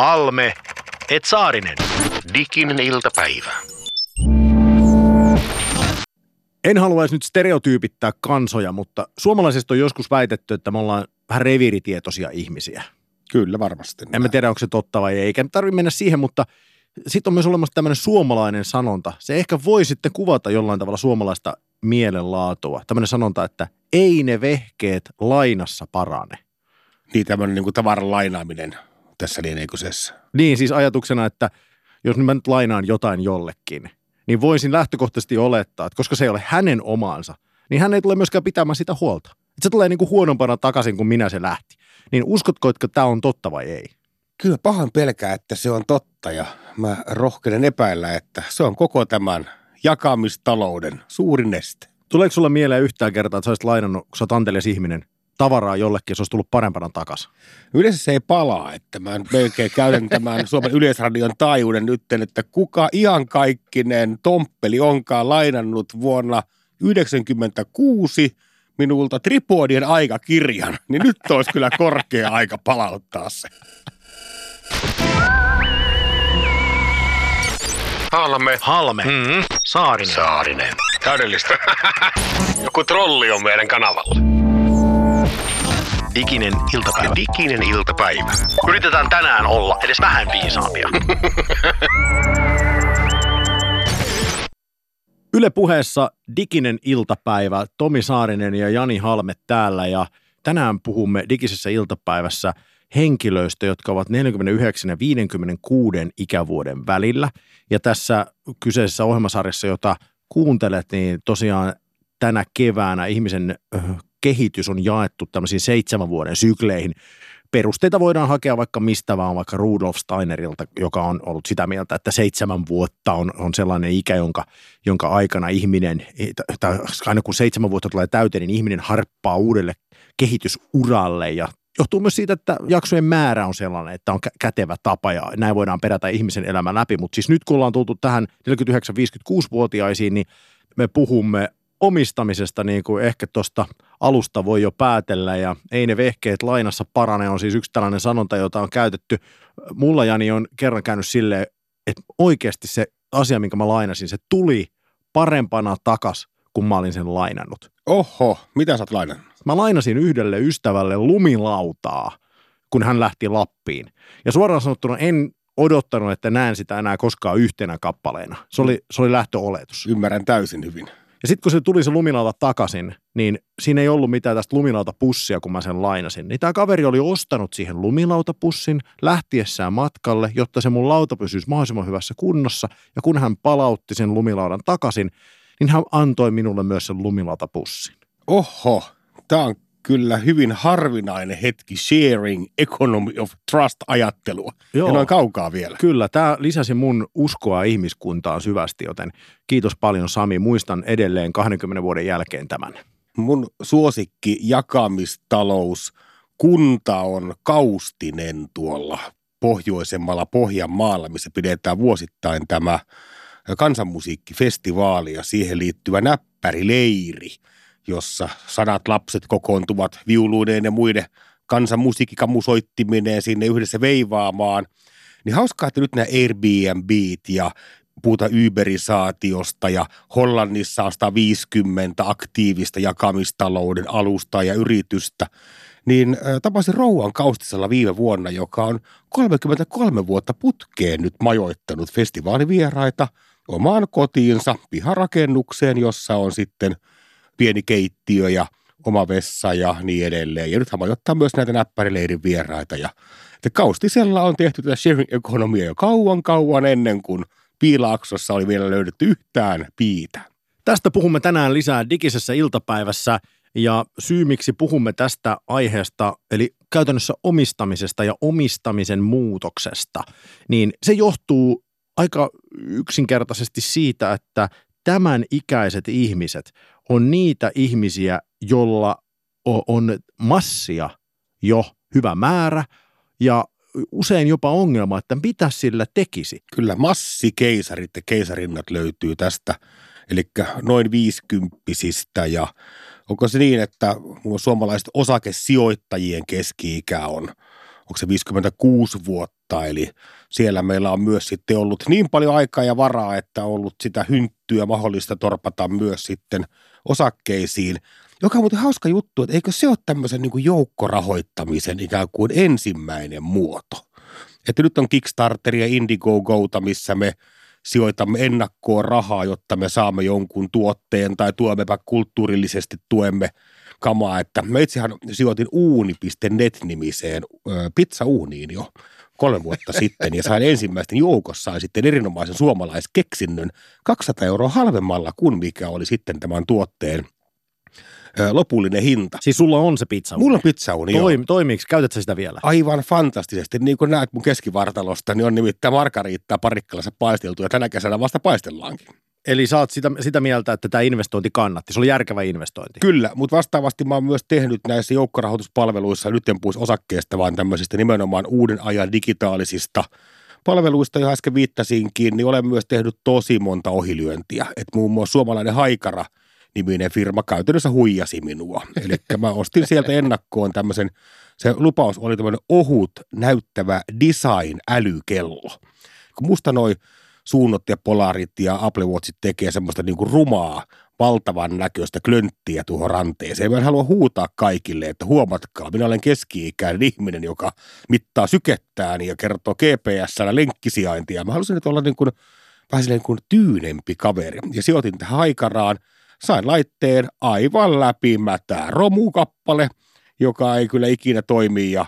Halme, et Saarinen. Diginen iltapäivä. En haluaisi nyt stereotyypittää kansoja, mutta suomalaisista on joskus väitetty, että me ollaan vähän reviiritietoisia ihmisiä. Kyllä varmasti. En mä tiedä, onko se totta vai ei, eikä tarvitse mennä siihen, mutta sitten on myös olemassa tämmöinen suomalainen sanonta. Se ehkä voi sitten kuvata jollain tavalla suomalaista mielenlaatua. Tämmöinen sanonta, että ei ne vehkeet lainassa parane. Niin tämmöinen niin kuin tavaran lainaaminen tässä lienee kyseessä. Niin siis ajatuksena, että jos mä nyt lainaan jotain jollekin, niin voisin lähtökohtaisesti olettaa, että koska se ei ole hänen omaansa, niin hän ei tule myöskään pitämään sitä huolta. Että se tulee niin kuin huonompana takaisin kuin minä se lähti. Niin uskotko, että tämä on totta vai ei? Kyllä pahan pelkää, että se on totta ja mä rohkenen epäillä, että se on koko tämän jakamistalouden suuri neste. Tuleeko sulla mieleen yhtään kertaa, että sä olisit lainannut, kun sä oot ihminen, tavaraa jollekin, se olisi tullut parempana takaisin? Yleensä se ei palaa, että mä melkein käyn tämän Suomen Yleisradion taajuuden nyt, että kuka ihan kaikkinen tomppeli onkaan lainannut vuonna 1996 minulta tripodien aikakirjan, niin nyt olisi kyllä korkea aika palauttaa se. Halme. Halme, Mm-hmm. Saarinen. Saarinen. Täydellistä. Joku trolli on meidän kanavalla. Diginen iltapäivä. Diginen iltapäivä. Yritetään tänään olla edes vähän viisaampia. Yle puheessa Diginen iltapäivä, Tomi Saarinen ja Jani Halme täällä ja tänään puhumme Digisessä iltapäivässä henkilöistä, jotka ovat 49 ja 56 ikävuoden välillä. Ja tässä kyseisessä ohjelmasarjassa, jota kuuntelet, niin tosiaan tänä keväänä ihmisen öh, kehitys on jaettu tämmöisiin seitsemän vuoden sykleihin. Perusteita voidaan hakea vaikka mistä vaan, vaikka Rudolf Steinerilta, joka on ollut sitä mieltä, että seitsemän vuotta on, on sellainen ikä, jonka, jonka aikana ihminen, tai aina kun seitsemän vuotta tulee täyteen, niin ihminen harppaa uudelle kehitysuralle ja johtuu myös siitä, että jaksojen määrä on sellainen, että on kä- kätevä tapa ja näin voidaan perätä ihmisen elämä läpi. Mutta siis nyt kun ollaan tultu tähän 49-56-vuotiaisiin, niin me puhumme omistamisesta, niin kuin ehkä tuosta alusta voi jo päätellä, ja ei ne vehkeet lainassa parane, on siis yksi tällainen sanonta, jota on käytetty. Mulla Jani on kerran käynyt silleen, että oikeasti se asia, minkä mä lainasin, se tuli parempana takas, kun mä olin sen lainannut. Oho, mitä sä oot lainannut? Mä lainasin yhdelle ystävälle lumilautaa, kun hän lähti Lappiin. Ja suoraan sanottuna en odottanut, että näen sitä enää koskaan yhtenä kappaleena. Se oli, se oli lähtöoletus. Ymmärrän täysin hyvin. Ja sitten kun se tuli se lumilauta takaisin, niin siinä ei ollut mitään tästä lumilautapussia, kun mä sen lainasin. Niin tämä kaveri oli ostanut siihen lumilautapussin lähtiessään matkalle, jotta se mun lauta pysyisi mahdollisimman hyvässä kunnossa. Ja kun hän palautti sen lumilaudan takaisin, niin hän antoi minulle myös sen lumilautapussin. Oho, tämä on kyllä hyvin harvinainen hetki sharing economy of trust-ajattelua. Joo. Ja noin kaukaa vielä. Kyllä, tämä lisäsi mun uskoa ihmiskuntaan syvästi, joten kiitos paljon Sami. Muistan edelleen 20 vuoden jälkeen tämän. Mun suosikki jakamistalous kunta on Kaustinen tuolla pohjoisemmalla Pohjanmaalla, missä pidetään vuosittain tämä kansanmusiikkifestivaali ja siihen liittyvä näppärileiri, jossa sadat lapset kokoontuvat viuluineen ja muiden kansanmusiikkikamusoittimineen sinne yhdessä veivaamaan. Niin hauskaa, että nyt nämä Airbnbit ja puhutaan Uberisaatiosta ja Hollannissa on 150 aktiivista jakamistalouden alustaa ja yritystä, niin tapasin Rouan Kaustisella viime vuonna, joka on 33 vuotta putkeen nyt majoittanut festivaalivieraita omaan kotiinsa, piharakennukseen, jossa on sitten pieni keittiö ja oma vessa ja niin edelleen. Ja nyt hän majoittaa myös näitä näppärileirin vieraita. Ja että Kaustisella on tehty tätä sharing economia jo kauan kauan ennen kuin Piilaaksossa oli vielä löydetty yhtään piitä. Tästä puhumme tänään lisää digisessä iltapäivässä ja syy miksi puhumme tästä aiheesta, eli käytännössä omistamisesta ja omistamisen muutoksesta, niin se johtuu aika yksinkertaisesti siitä, että tämän ikäiset ihmiset on niitä ihmisiä, jolla on massia jo hyvä määrä ja usein jopa ongelma, että mitä sillä tekisi. Kyllä massikeisarit ja keisarinnat löytyy tästä, eli noin viisikymppisistä ja onko se niin, että suomalaiset osakesijoittajien keski-ikä on, onko se 56 vuotta, eli siellä meillä on myös sitten ollut niin paljon aikaa ja varaa, että on ollut sitä hynttyä mahdollista torpata myös sitten osakkeisiin, joka on muuten hauska juttu, että eikö se ole tämmöisen niin kuin joukkorahoittamisen ikään kuin ensimmäinen muoto. Että nyt on Kickstarter ja Indiegogouta, missä me sijoitamme ennakkoon rahaa, jotta me saamme jonkun tuotteen tai tuommepa kulttuurillisesti tuemme kamaa. Että mä itsehän sijoitin uuni.net-nimiseen pizzauuniin jo kolme vuotta sitten ja sain ensimmäisten joukossa sitten erinomaisen suomalaiskeksinnön 200 euroa halvemmalla kuin mikä oli sitten tämän tuotteen lopullinen hinta. Siis sulla on se pizza Mulla on pizzauni, Toim, Toimiiko? Käytätkö sitä vielä? Aivan fantastisesti. Niin kuin näet mun keskivartalosta, niin on nimittäin margariittaa parikkalassa paisteltu ja tänä kesänä vasta paistellaankin. Eli sä oot sitä, sitä mieltä, että tämä investointi kannatti. Se oli järkevä investointi. Kyllä, mutta vastaavasti mä oon myös tehnyt näissä joukkorahoituspalveluissa, nyt en puhuisi osakkeesta, vaan tämmöisistä nimenomaan uuden ajan digitaalisista palveluista, joihin äsken viittasinkin, niin olen myös tehnyt tosi monta ohilyöntiä. Että muun muassa suomalainen Haikara – niminen firma käytännössä huijasi minua. Eli mä ostin sieltä ennakkoon tämmöisen, se lupaus oli tämmöinen ohut näyttävä design-älykello. Kun musta noi suunnot ja polarit ja Apple Watchit tekee semmoista niin kuin rumaa, valtavan näköistä klönttiä tuohon ranteeseen. Mä en halua huutaa kaikille, että huomatkaa, minä olen keski-ikäinen ihminen, joka mittaa sykettään ja kertoo GPS-llä lenkkisijaintia. Mä halusin nyt olla niin kuin, vähän niin kuin tyynempi kaveri. Ja sijoitin tähän aikaraan – sain laitteen aivan läpimätää romukappale, joka ei kyllä ikinä toimi ja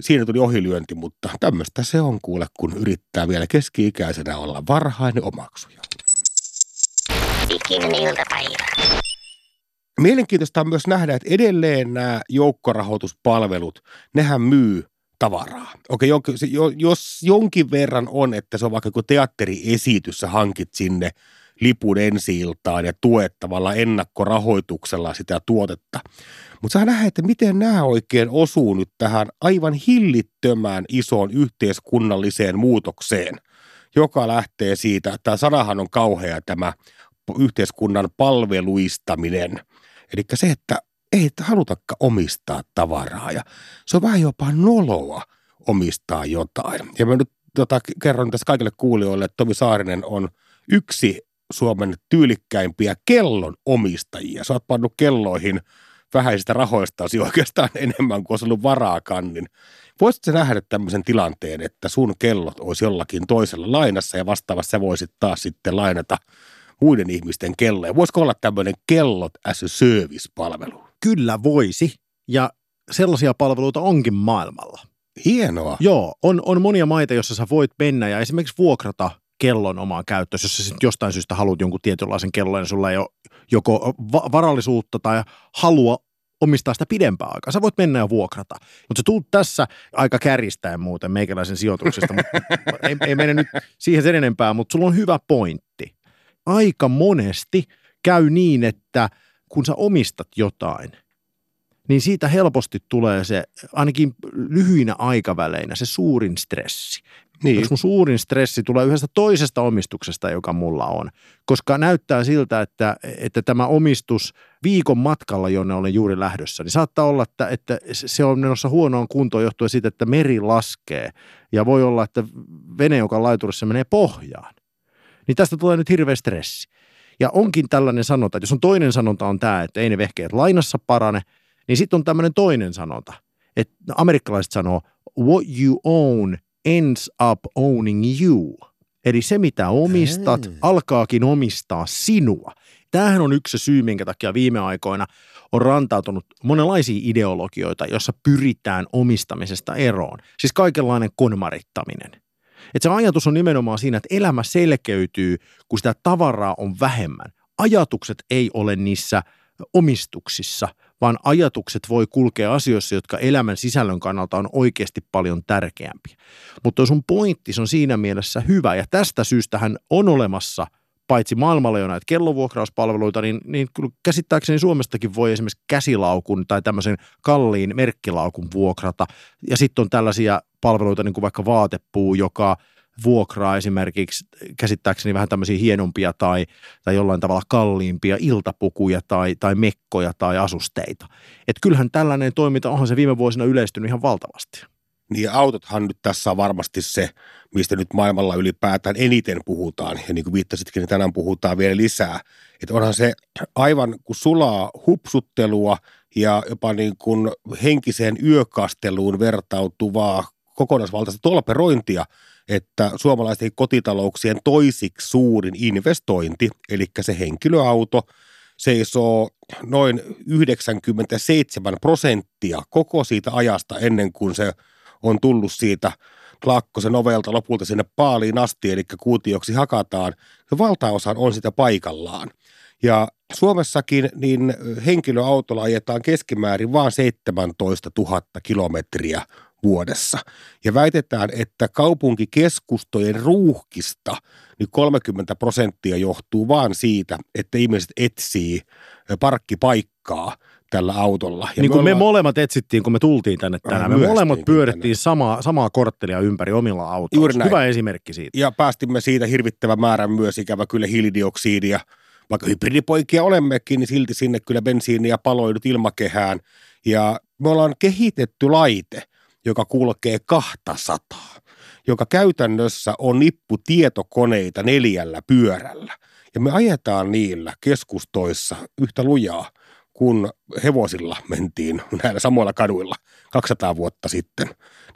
siinä tuli ohilyönti, mutta tämmöistä se on kuule, kun yrittää vielä keski-ikäisenä olla varhainen omaksuja. Ikinen iltapäivä. Mielenkiintoista on myös nähdä, että edelleen nämä joukkorahoituspalvelut, nehän myy tavaraa. Okei, jos jonkin verran on, että se on vaikka joku teatteriesitys, sä hankit sinne lipun ensi ja tuet tavallaan ennakkorahoituksella sitä tuotetta. Mutta saa nähdä, että miten nämä oikein osuu nyt tähän aivan hillittömään isoon yhteiskunnalliseen muutokseen, joka lähtee siitä, että tämä sanahan on kauhea tämä yhteiskunnan palveluistaminen. Eli se, että ei halutakaan omistaa tavaraa ja se on vähän jopa noloa omistaa jotain. Ja mä nyt tota, kerron tässä kaikille kuulijoille, että Tomi Saarinen on yksi Suomen tyylikkäimpiä kellon omistajia. Sä oot pannut kelloihin vähäisistä rahoistasi oikeastaan enemmän kuin olisi ollut varaakaan, niin voisitko nähdä tämmöisen tilanteen, että sun kellot olisi jollakin toisella lainassa ja vastaavasti sä voisit taas sitten lainata muiden ihmisten kelloja. Voisiko olla tämmöinen kellot as a service-palvelu? Kyllä voisi, ja sellaisia palveluita onkin maailmalla. Hienoa. Joo, on, on monia maita, joissa sä voit mennä ja esimerkiksi vuokrata kellon omaan käyttöön. Jos sä jostain syystä haluat jonkun tietynlaisen kellon ja sulla ei ole joko varallisuutta tai halua omistaa sitä pidempää aikaa. Sä voit mennä ja vuokrata. Mutta sä tuut tässä aika kärjistäen muuten meikäläisen sijoituksesta, ei, ei mene nyt siihen sen enempää, mutta sulla on hyvä pointti. Aika monesti käy niin, että kun sä omistat jotain, niin siitä helposti tulee se, ainakin lyhyinä aikaväleinä, se suurin stressi. Niin. Mun suurin stressi tulee yhdestä toisesta omistuksesta, joka mulla on. Koska näyttää siltä, että, että tämä omistus viikon matkalla, jonne olen juuri lähdössä, niin saattaa olla, että, että se on menossa huonoon kuntoon johtuen siitä, että meri laskee. Ja voi olla, että vene, joka laiturissa menee pohjaan. Niin tästä tulee nyt hirveä stressi. Ja onkin tällainen sanonta, että jos on toinen sanonta on tämä, että ei ne vehkeet lainassa parane, niin sitten on tämmöinen toinen sanonta, että amerikkalaiset sanoo, what you own – ends up owning you. Eli se, mitä omistat, hmm. alkaakin omistaa sinua. Tämähän on yksi syy, minkä takia viime aikoina on rantautunut monenlaisia ideologioita, jossa pyritään omistamisesta eroon. Siis kaikenlainen konmarittaminen. Et se ajatus on nimenomaan siinä, että elämä selkeytyy, kun sitä tavaraa on vähemmän. Ajatukset ei ole niissä omistuksissa, vaan ajatukset voi kulkea asioissa, jotka elämän sisällön kannalta on oikeasti paljon tärkeämpiä. Mutta sun pointti on siinä mielessä hyvä, ja tästä syystähän on olemassa paitsi maailmalla jo näitä kellovuokrauspalveluita, niin, niin käsittääkseni Suomestakin voi esimerkiksi käsilaukun tai tämmöisen kalliin merkkilaukun vuokrata. Ja sitten on tällaisia palveluita, niin kuin vaikka vaatepuu, joka – vuokraa esimerkiksi käsittääkseni vähän tämmöisiä hienompia tai, tai jollain tavalla kalliimpia iltapukuja tai, tai mekkoja tai asusteita. Et kyllähän tällainen toiminta, onhan se viime vuosina yleistynyt ihan valtavasti. niin autothan nyt tässä on varmasti se, mistä nyt maailmalla ylipäätään eniten puhutaan. Ja niin kuin viittasitkin, niin tänään puhutaan vielä lisää. Että onhan se aivan kuin sulaa hupsuttelua ja jopa niin kuin henkiseen yökasteluun vertautuvaa kokonaisvaltaista tolperointia, että suomalaisten kotitalouksien toisiksi suurin investointi, eli se henkilöauto, seisoo noin 97 prosenttia koko siitä ajasta ennen kuin se on tullut siitä Lakkosen ovelta lopulta sinne paaliin asti, eli kuutioksi hakataan. Ja valtaosa on sitä paikallaan. Ja Suomessakin niin henkilöautolla ajetaan keskimäärin vain 17 000 kilometriä vuodessa. Ja väitetään, että kaupunkikeskustojen ruuhkista niin 30 prosenttia johtuu vaan siitä, että ihmiset etsii parkkipaikkaa tällä autolla. Ja niin kuin me, ollaan... me molemmat etsittiin, kun me tultiin tänne tänään. Me molemmat pyörittiin samaa, samaa korttelia ympäri omilla autoilla. Hyvä esimerkki siitä. Ja päästimme siitä hirvittävä määrän myös ikävä kyllä hiilidioksidia. Vaikka hybridipoikia olemmekin, niin silti sinne kyllä bensiiniä paloidut ilmakehään. Ja me ollaan kehitetty laite, joka kulkee 200, joka käytännössä on nippu tietokoneita neljällä pyörällä. Ja me ajetaan niillä keskustoissa yhtä lujaa kun hevosilla mentiin näillä samoilla kaduilla 200 vuotta sitten,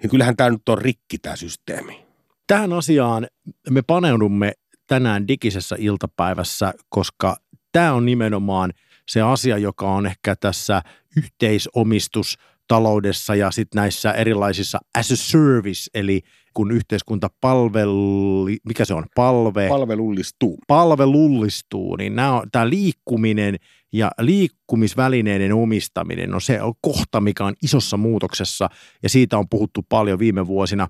niin kyllähän tämä nyt on rikki tämä systeemi. Tähän asiaan me paneudumme tänään digisessä iltapäivässä, koska tämä on nimenomaan se asia, joka on ehkä tässä yhteisomistus taloudessa ja sitten näissä erilaisissa as a service, eli kun yhteiskunta palveli, mikä se on, palve, palvelullistuu. palvelullistuu, niin tämä liikkuminen ja liikkumisvälineiden omistaminen on se on kohta, mikä on isossa muutoksessa ja siitä on puhuttu paljon viime vuosina.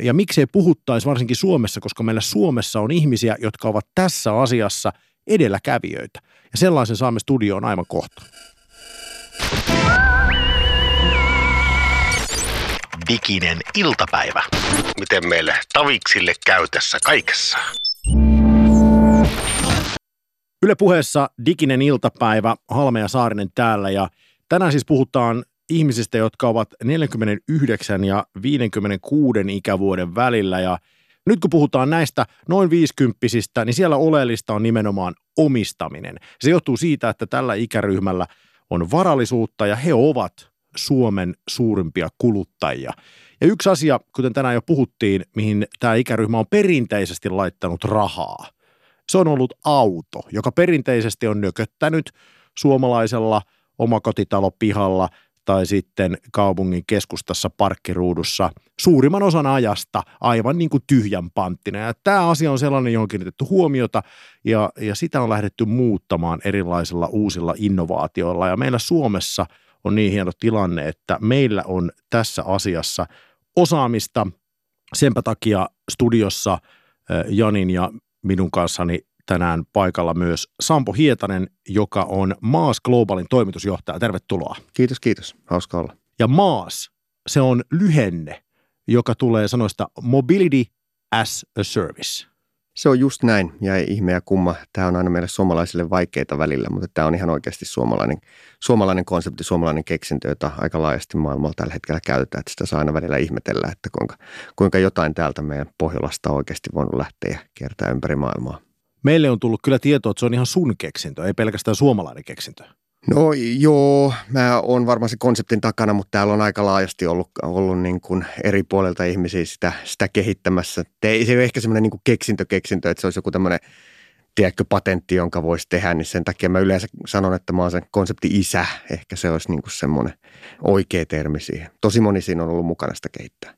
Ja miksei puhuttaisi varsinkin Suomessa, koska meillä Suomessa on ihmisiä, jotka ovat tässä asiassa edelläkävijöitä. Ja sellaisen saamme studioon aivan kohta. Diginen iltapäivä. Miten meille taviksille käy tässä kaikessa? Yle puheessa Diginen iltapäivä, Halme ja Saarinen täällä ja tänään siis puhutaan ihmisistä, jotka ovat 49 ja 56 ikävuoden välillä ja nyt kun puhutaan näistä noin viisikymppisistä, niin siellä oleellista on nimenomaan omistaminen. Se johtuu siitä, että tällä ikäryhmällä on varallisuutta ja he ovat Suomen suurimpia kuluttajia. Ja yksi asia, kuten tänään jo puhuttiin, mihin tämä ikäryhmä on perinteisesti laittanut rahaa, se on ollut auto, joka perinteisesti on nököttänyt suomalaisella omakotitalopihalla tai sitten kaupungin keskustassa parkkiruudussa suurimman osan ajasta aivan niin kuin tyhjän panttina. Ja tämä asia on sellainen, johon on kiinnitetty huomiota ja, ja sitä on lähdetty muuttamaan erilaisilla uusilla innovaatioilla. Ja meillä Suomessa on niin hieno tilanne, että meillä on tässä asiassa osaamista. Senpä takia studiossa Janin ja minun kanssani tänään paikalla myös Sampo Hietanen, joka on Maas Globalin toimitusjohtaja. Tervetuloa. Kiitos, kiitos. Hauska olla. Ja Maas, se on lyhenne, joka tulee sanoista Mobility as a Service. Se on just näin, ja ihme ja kumma. Tämä on aina meille suomalaisille vaikeita välillä, mutta tämä on ihan oikeasti suomalainen, suomalainen konsepti, suomalainen keksintö, jota aika laajasti maailmalla tällä hetkellä käytetään. Että sitä saa aina välillä ihmetellä, että kuinka, kuinka jotain täältä meidän Pohjolasta on oikeasti voinut lähteä ja kiertää ympäri maailmaa. Meille on tullut kyllä tietoa, että se on ihan sun keksintö, ei pelkästään suomalainen keksintö. No joo, mä oon varmaan se konseptin takana, mutta täällä on aika laajasti ollut, ollut niin kuin eri puolilta ihmisiä sitä, sitä kehittämässä. Te, se ei ole ehkä semmoinen niin keksintö keksintö, että se olisi joku tämmöinen tiedätkö, patentti, jonka voisi tehdä, niin sen takia mä yleensä sanon, että mä oon sen konsepti isä. Ehkä se olisi niin kuin semmoinen oikea termi siihen. Tosi moni siinä on ollut mukana sitä kehittää.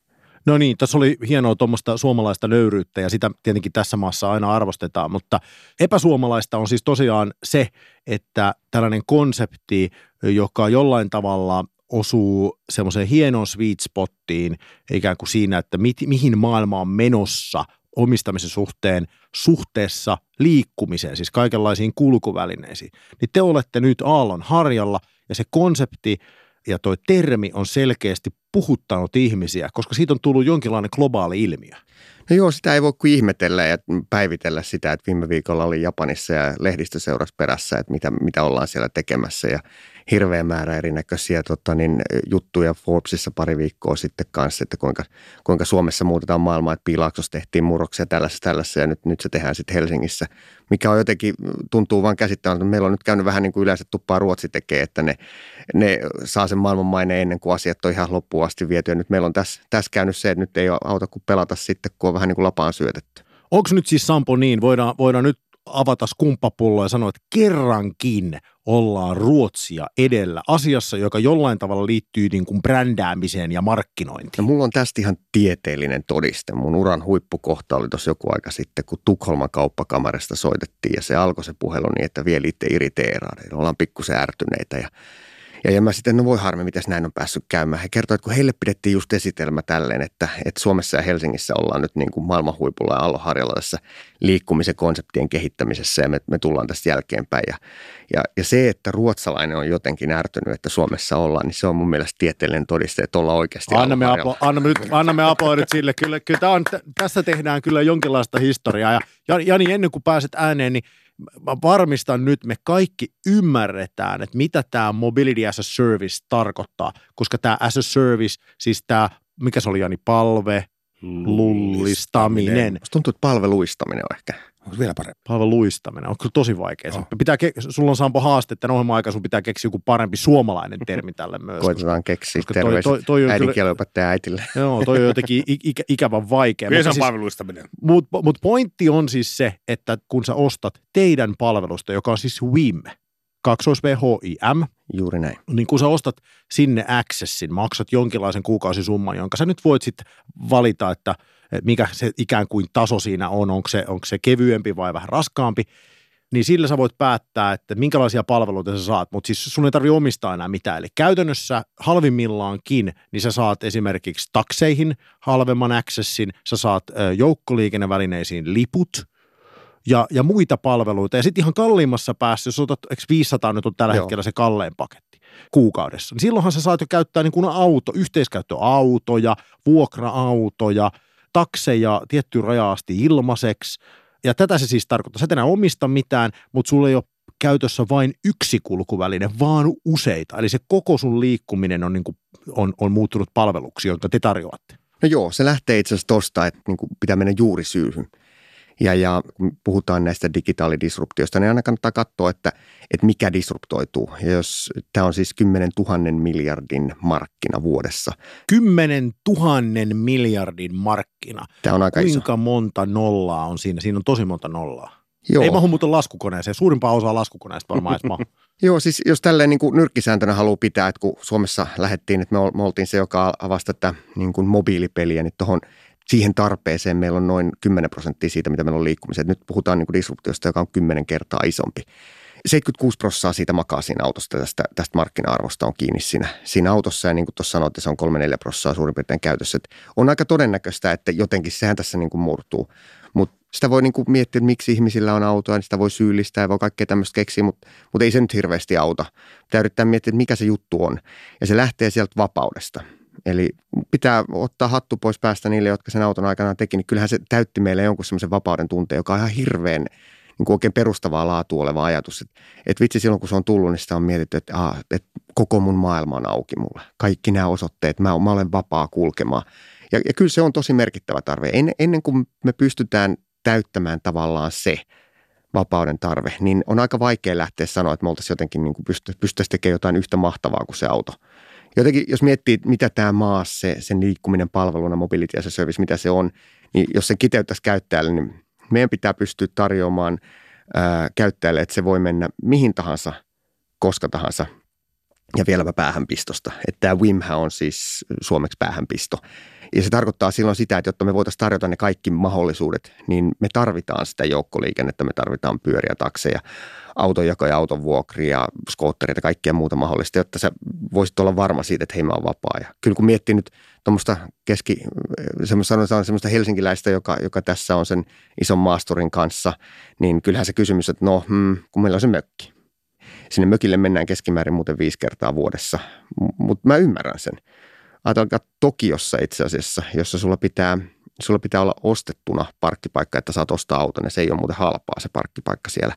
No niin, tässä oli hienoa tuommoista suomalaista nöyryyttä ja sitä tietenkin tässä maassa aina arvostetaan, mutta epäsuomalaista on siis tosiaan se, että tällainen konsepti, joka jollain tavalla osuu semmoiseen hienoon sweet spottiin, ikään kuin siinä, että mi- mihin maailma on menossa omistamisen suhteen suhteessa liikkumiseen, siis kaikenlaisiin kulkuvälineisiin, niin te olette nyt aallon harjalla ja se konsepti ja toi termi on selkeästi puhuttanut ihmisiä, koska siitä on tullut jonkinlainen globaali ilmiö. No joo, sitä ei voi kuin ihmetellä ja päivitellä sitä, että viime viikolla oli Japanissa ja lehdistö seurasi perässä, että mitä, mitä ollaan siellä tekemässä. Ja hirveä määrä erinäköisiä tota, niin, juttuja Forbesissa pari viikkoa sitten kanssa, että kuinka, kuinka Suomessa muutetaan maailmaa, että Piilaksossa tehtiin murroksia tällaisessa, tällaisessa ja nyt, nyt se tehdään sitten Helsingissä, mikä on jotenkin, tuntuu vaan käsittämättä, meillä on nyt käynyt vähän niin kuin yleensä tuppaa Ruotsi tekee, että ne, ne saa sen maailmanmaineen ennen kuin asiat on ihan loppuun asti viety ja nyt meillä on tässä, tässä käynyt se, että nyt ei auta kuin pelata sitten, kun on vähän niin kuin lapaan syötetty. Onko nyt siis Sampo niin, voidaan, voidaan nyt avata skumppapullo ja sanoa, että kerrankin ollaan Ruotsia edellä asiassa, joka jollain tavalla liittyy niin kuin brändäämiseen ja markkinointiin. No, mulla on tästä ihan tieteellinen todiste. Mun uran huippukohta oli tuossa joku aika sitten, kun Tukholman kauppakamarista soitettiin ja se alkoi se puhelu niin, että vielä itse iriteeraa. Ollaan pikkusen ärtyneitä ja ja, ja mä sitten, no voi harmi, miten näin on päässyt käymään. He kertoivat, että kun heille pidettiin just esitelmä tälleen, että, että Suomessa ja Helsingissä ollaan nyt niin kuin maailman huipulla ja alloharjalla tässä liikkumisen konseptien kehittämisessä ja me, me tullaan tästä jälkeenpäin. Ja, ja, ja se, että ruotsalainen on jotenkin ärtynyt, että Suomessa ollaan, niin se on mun mielestä tieteellinen todiste, että ollaan oikeasti Annamme, apo, annamme, nyt, annamme aplodit sille. Kyllä, kyllä on, tässä tehdään kyllä jonkinlaista historiaa. Ja Jani, ennen kuin pääset ääneen, niin mä varmistan nyt, me kaikki ymmärretään, että mitä tämä mobility as a service tarkoittaa, koska tämä as a service, siis tämä, mikä se oli Jani, palve, lullistaminen. Musta tuntuu, että palveluistaminen on ehkä. Onko vielä parempi? Palveluistaminen on kyllä tosi vaikea. Oh. Pitää ke- sulla on Sampo haaste, että ohjelman aikaa sun pitää keksiä joku parempi suomalainen termi tälle myös. Koitetaan keksiä koska terveiset toi, toi, toi äidinkielenopettaja äitille. Joo, toi on jotenkin ikä, ikävän vaikea. Vielä siis, palveluistaminen. Mutta mut pointti on siis se, että kun sä ostat teidän palvelusta, joka on siis WIM, kaksois VHIM. Juuri näin. Niin kun sä ostat sinne accessin, maksat jonkinlaisen kuukausisumman, jonka sä nyt voit sitten valita, että mikä se ikään kuin taso siinä on, onko se, onko se kevyempi vai vähän raskaampi, niin sillä sä voit päättää, että minkälaisia palveluita sä saat, mutta siis sun ei tarvitse omistaa enää mitään. Eli käytännössä halvimmillaankin, niin sä saat esimerkiksi takseihin halvemman accessin, sä saat joukkoliikennevälineisiin liput – ja, ja muita palveluita. Ja sitten ihan kalliimmassa päässä, jos otat, eikö 500 nyt on tällä Joo. hetkellä se kallein paketti kuukaudessa, niin silloinhan sä saat jo käyttää niin kuin auto, yhteiskäyttöautoja, vuokra-autoja, takseja tiettyyn rajaasti ilmaiseksi. Ja tätä se siis tarkoittaa. Sä et enää omista mitään, mutta sulla ei ole käytössä vain yksi kulkuväline, vaan useita. Eli se koko sun liikkuminen on, niin kuin, on, on muuttunut palveluksi, jonka te tarjoatte. No joo, se lähtee itse asiassa tosta, että niin kuin pitää mennä juurisyyhyn. Ja, ja kun puhutaan näistä digitaalidisruptioista, niin aina kannattaa katsoa, että, että mikä disruptoituu. Ja jos tämä on siis 10 000 miljardin markkina vuodessa. 10 000 miljardin markkina. Tämä on aika Kuinka iso. monta nollaa on siinä? Siinä on tosi monta nollaa. Joo. Ei mahu muuten laskukoneeseen. Suurimpaa osaa laskukoneesta varmaan edes. Joo, siis jos tälleen niin kuin nyrkkisääntönä haluaa pitää, että kun Suomessa lähdettiin, että me oltiin se, joka avasi tätä niin kuin mobiilipeliä, niin tuohon siihen tarpeeseen meillä on noin 10 prosenttia siitä, mitä meillä on liikkumisen. Nyt puhutaan niin kuin disruptiosta, joka on 10 kertaa isompi. 76 prosenttia siitä makaa siinä autosta tästä, tästä markkina-arvosta on kiinni siinä, siinä autossa ja niin kuin tuossa sanoit, se on 3-4 prosenttia suurin piirtein käytössä. Et on aika todennäköistä, että jotenkin sehän tässä niin kuin murtuu, mutta sitä voi niin kuin miettiä, että miksi ihmisillä on autoa, niin sitä voi syyllistää ja voi kaikkea tämmöistä keksiä, mutta, mutta ei se nyt hirveästi auta. Pitää yrittää miettiä, että mikä se juttu on ja se lähtee sieltä vapaudesta – Eli pitää ottaa hattu pois päästä niille, jotka sen auton aikanaan teki, niin kyllähän se täytti meille jonkun semmoisen vapauden tunteen, joka on ihan hirveän niin kuin oikein perustavaa laatua oleva ajatus. Että et vitsi silloin, kun se on tullut, niin sitä on mietitty, että, aa, että koko mun maailma on auki mulle. Kaikki nämä osoitteet, mä, mä olen vapaa kulkemaan. Ja, ja kyllä se on tosi merkittävä tarve. En, ennen kuin me pystytään täyttämään tavallaan se vapauden tarve, niin on aika vaikea lähteä sanoa, että me oltaisiin jotenkin niin pystyttäisiin tekemään jotain yhtä mahtavaa kuin se auto – jotenkin, jos miettii, mitä tämä maa, se, sen liikkuminen palveluna, mobility as a service, mitä se on, niin jos se kiteyttäisi käyttäjälle, niin meidän pitää pystyä tarjoamaan ää, käyttäjälle, että se voi mennä mihin tahansa, koska tahansa ja vieläpä päähänpistosta. Että tämä WIMHä on siis suomeksi päähänpisto. Ja se tarkoittaa silloin sitä, että jotta me voitaisiin tarjota ne kaikki mahdollisuudet, niin me tarvitaan sitä joukkoliikennettä, me tarvitaan pyöriä, takseja, autonjakoja, skoottereita ja kaikkea muuta mahdollista, jotta sä voisit olla varma siitä, että hei mä oon vapaa. Ja kyllä kun miettii nyt tuommoista keski, semmoista, semmoista helsinkiläistä, joka, joka tässä on sen ison maasturin kanssa, niin kyllähän se kysymys, että no, hmm, kun meillä on se mökki. Sinne mökille mennään keskimäärin muuten viisi kertaa vuodessa, mutta mä ymmärrän sen ajatelkaa Tokiossa itse asiassa, jossa sulla pitää, sulla pitää olla ostettuna parkkipaikka, että saat ostaa auton ja se ei ole muuten halpaa se parkkipaikka siellä.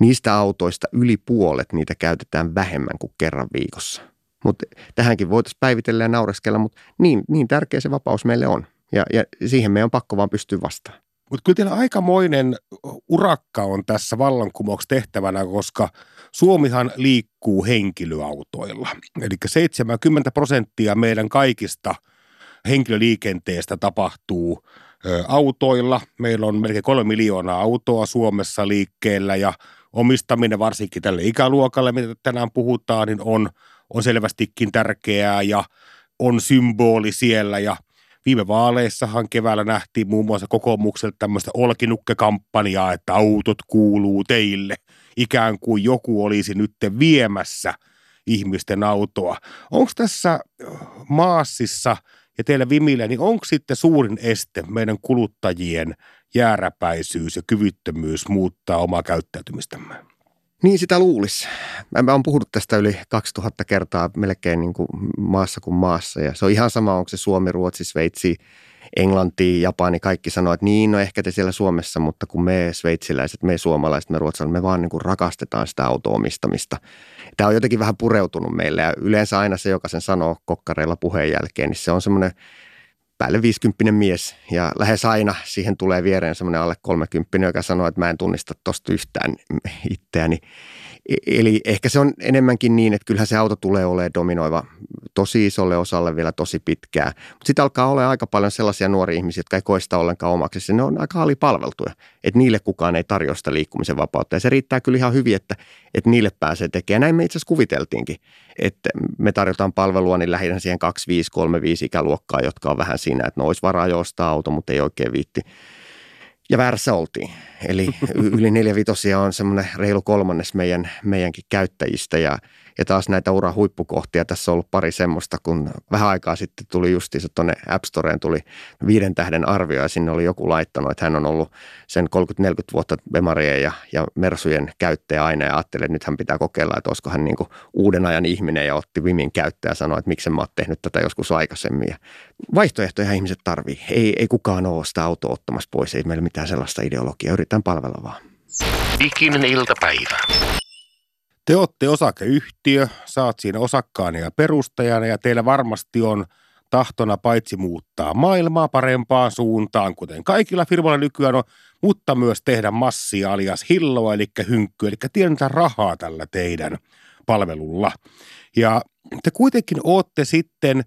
niistä autoista yli puolet niitä käytetään vähemmän kuin kerran viikossa. Mutta tähänkin voitaisiin päivitellä ja naureskella, mutta niin, niin tärkeä se vapaus meille on. Ja, ja siihen meidän on pakko vaan pystyä vastaan. Mutta kyllä teillä aikamoinen urakka on tässä vallankumouksessa tehtävänä, koska Suomihan liikkuu henkilöautoilla. Eli 70 prosenttia meidän kaikista henkilöliikenteestä tapahtuu ö, autoilla. Meillä on melkein kolme miljoonaa autoa Suomessa liikkeellä ja omistaminen varsinkin tälle ikäluokalle, mitä tänään puhutaan, niin on, on selvästikin tärkeää ja on symboli siellä ja – Viime vaaleissahan keväällä nähtiin muun muassa kokoomukselta tämmöistä olkinukkekampanjaa, että autot kuuluu teille. Ikään kuin joku olisi nyt viemässä ihmisten autoa. Onko tässä maassissa ja teillä Vimillä, niin onko sitten suurin este meidän kuluttajien jääräpäisyys ja kyvyttömyys muuttaa omaa käyttäytymistämme? Niin sitä luulisi. Mä oon puhunut tästä yli 2000 kertaa melkein niin kuin maassa kuin maassa. Ja se on ihan sama, onko se Suomi, Ruotsi, Sveitsi, Englanti, Japani, kaikki sanoo, että niin, no ehkä te siellä Suomessa, mutta kun me sveitsiläiset, me suomalaiset, me ruotsalaiset, me vaan niin kuin rakastetaan sitä autoomistamista. Tämä on jotenkin vähän pureutunut meille ja yleensä aina se, joka sen sanoo kokkareilla puheen jälkeen, niin se on semmoinen päälle 50 mies ja lähes aina siihen tulee viereen semmoinen alle 30, joka sanoo, että mä en tunnista tosta yhtään itseäni. E-, eli ehkä se on enemmänkin niin, että kyllähän se auto tulee olemaan dominoiva tosi isolle osalle vielä tosi pitkään. Mutta sitten alkaa olla aika paljon sellaisia nuoria ihmisiä, jotka ei koe sitä ollenkaan omaksi. Ne on aika alipalveltuja, että niille kukaan ei tarjoa sitä liikkumisen vapautta. Ja se riittää kyllä ihan hyvin, että, että niille pääsee tekemään. Näin me itse asiassa kuviteltiinkin, että me tarjotaan palvelua niin lähinnä siihen 25, 35 ikäluokkaa, jotka on vähän siinä, että ne olisi varaa joostaa auto, mutta ei oikein viitti ja väärässä oltiin. Eli yli neljävitosia on semmoinen reilu kolmannes meidän, meidänkin käyttäjistä ja ja taas näitä uran huippukohtia. Tässä on ollut pari semmoista, kun vähän aikaa sitten tuli justiinsa tuonne App Storeen tuli viiden tähden arvio ja sinne oli joku laittanut, että hän on ollut sen 30-40 vuotta Bemarien ja, ja Mersujen käyttäjä aina ja ajattelee, että nyt hän pitää kokeilla, että olisiko hän niin uuden ajan ihminen ja otti Vimin käyttäjä ja sanoi, että miksi mä oon tehnyt tätä joskus aikaisemmin. Ja vaihtoehtoja ihmiset tarvii. Ei, ei kukaan ole sitä autoa ottamassa pois, ei meillä mitään sellaista ideologiaa, yritetään palvella vaan. Diginen iltapäivä. Te olette osakeyhtiö, saat siinä osakkaana ja perustajana ja teillä varmasti on tahtona paitsi muuttaa maailmaa parempaan suuntaan, kuten kaikilla firmoilla nykyään on, mutta myös tehdä massia alias hilloa, eli hynkkyä, eli tienata rahaa tällä teidän palvelulla. Ja te kuitenkin olette sitten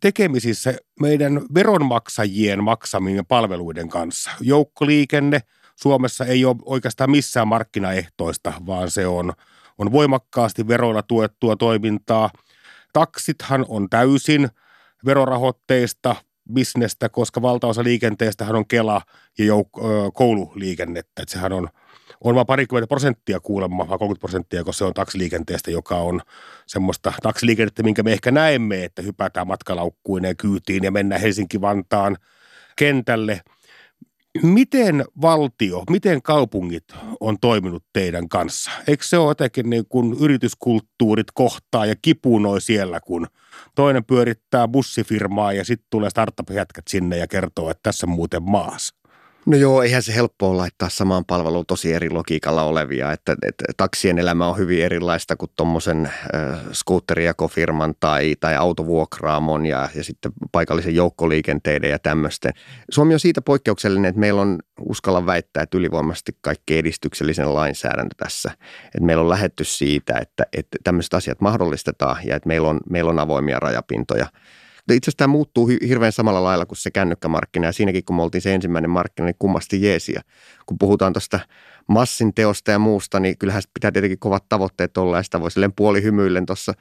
tekemisissä meidän veronmaksajien maksamien palveluiden kanssa. Joukkoliikenne Suomessa ei ole oikeastaan missään markkinaehtoista, vaan se on – on voimakkaasti veroilla tuettua toimintaa. Taksithan on täysin verorahoitteista bisnestä, koska valtaosa liikenteestähän on Kela ja jouk- koululiikennettä. Että sehän on, on vain parikymmentä prosenttia kuulemma, vai 30 prosenttia, koska se on taksiliikenteestä, joka on semmoista taksiliikennettä, minkä me ehkä näemme, että hypätään matkalaukkuineen kyytiin ja mennään Helsinki-Vantaan kentälle – Miten valtio, miten kaupungit on toiminut teidän kanssa? Eikö se ole jotenkin niin kuin yrityskulttuurit kohtaa ja kipunoi siellä, kun toinen pyörittää bussifirmaa ja sitten tulee startup-jätkät sinne ja kertoo, että tässä on muuten maas? No joo, eihän se helppoa laittaa samaan palveluun tosi eri logiikalla olevia, että, että taksien elämä on hyvin erilaista kuin tuommoisen skuutterijakofirman tai, tai autovuokraamon ja, ja sitten paikallisen joukkoliikenteiden ja tämmöisten. Suomi on siitä poikkeuksellinen, että meillä on, uskalla väittää, että ylivoimaisesti kaikki edistyksellisen lainsäädäntö tässä. Että meillä on lähetty siitä, että, että tämmöiset asiat mahdollistetaan ja että meillä on, meillä on avoimia rajapintoja – itse asiassa tämä muuttuu hirveän samalla lailla kuin se kännykkämarkkina ja siinäkin kun me oltiin se ensimmäinen markkina, niin kummasti jeesiä. Kun puhutaan tuosta massin teosta ja muusta, niin kyllähän pitää tietenkin kovat tavoitteet olla ja sitä voi silleen puoli hymyillen tuossa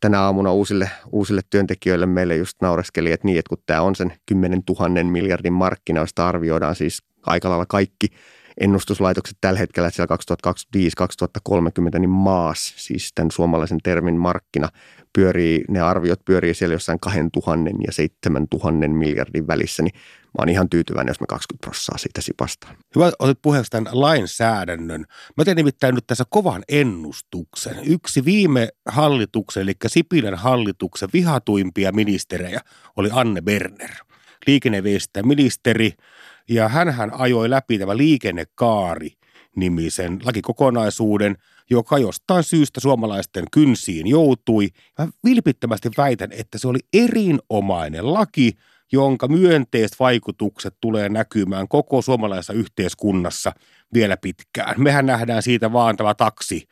tänä aamuna uusille, uusille työntekijöille meille just naureskeli, että niin, että kun tämä on sen 10 000 miljardin markkina, josta arvioidaan siis aika lailla kaikki ennustuslaitokset tällä hetkellä, siellä 2025-2030, niin maas, siis tämän suomalaisen termin markkina, pyörii, ne arviot pyörii siellä jossain 2000 ja 7000 miljardin välissä, niin mä oon ihan tyytyväinen, jos me 20 prosenttia siitä sipastaan. Hyvä, otit puheeksi tämän lainsäädännön. Mä teen nimittäin nyt tässä kovan ennustuksen. Yksi viime hallituksen, eli Sipilän hallituksen vihatuimpia ministerejä oli Anne Berner, liikenneviestintäministeri, ja hän ajoi läpi tämä liikennekaari nimisen lakikokonaisuuden, joka jostain syystä suomalaisten kynsiin joutui. Mä vilpittömästi väitän, että se oli erinomainen laki, jonka myönteiset vaikutukset tulee näkymään koko suomalaisessa yhteiskunnassa vielä pitkään. Mehän nähdään siitä vaan tämä taksi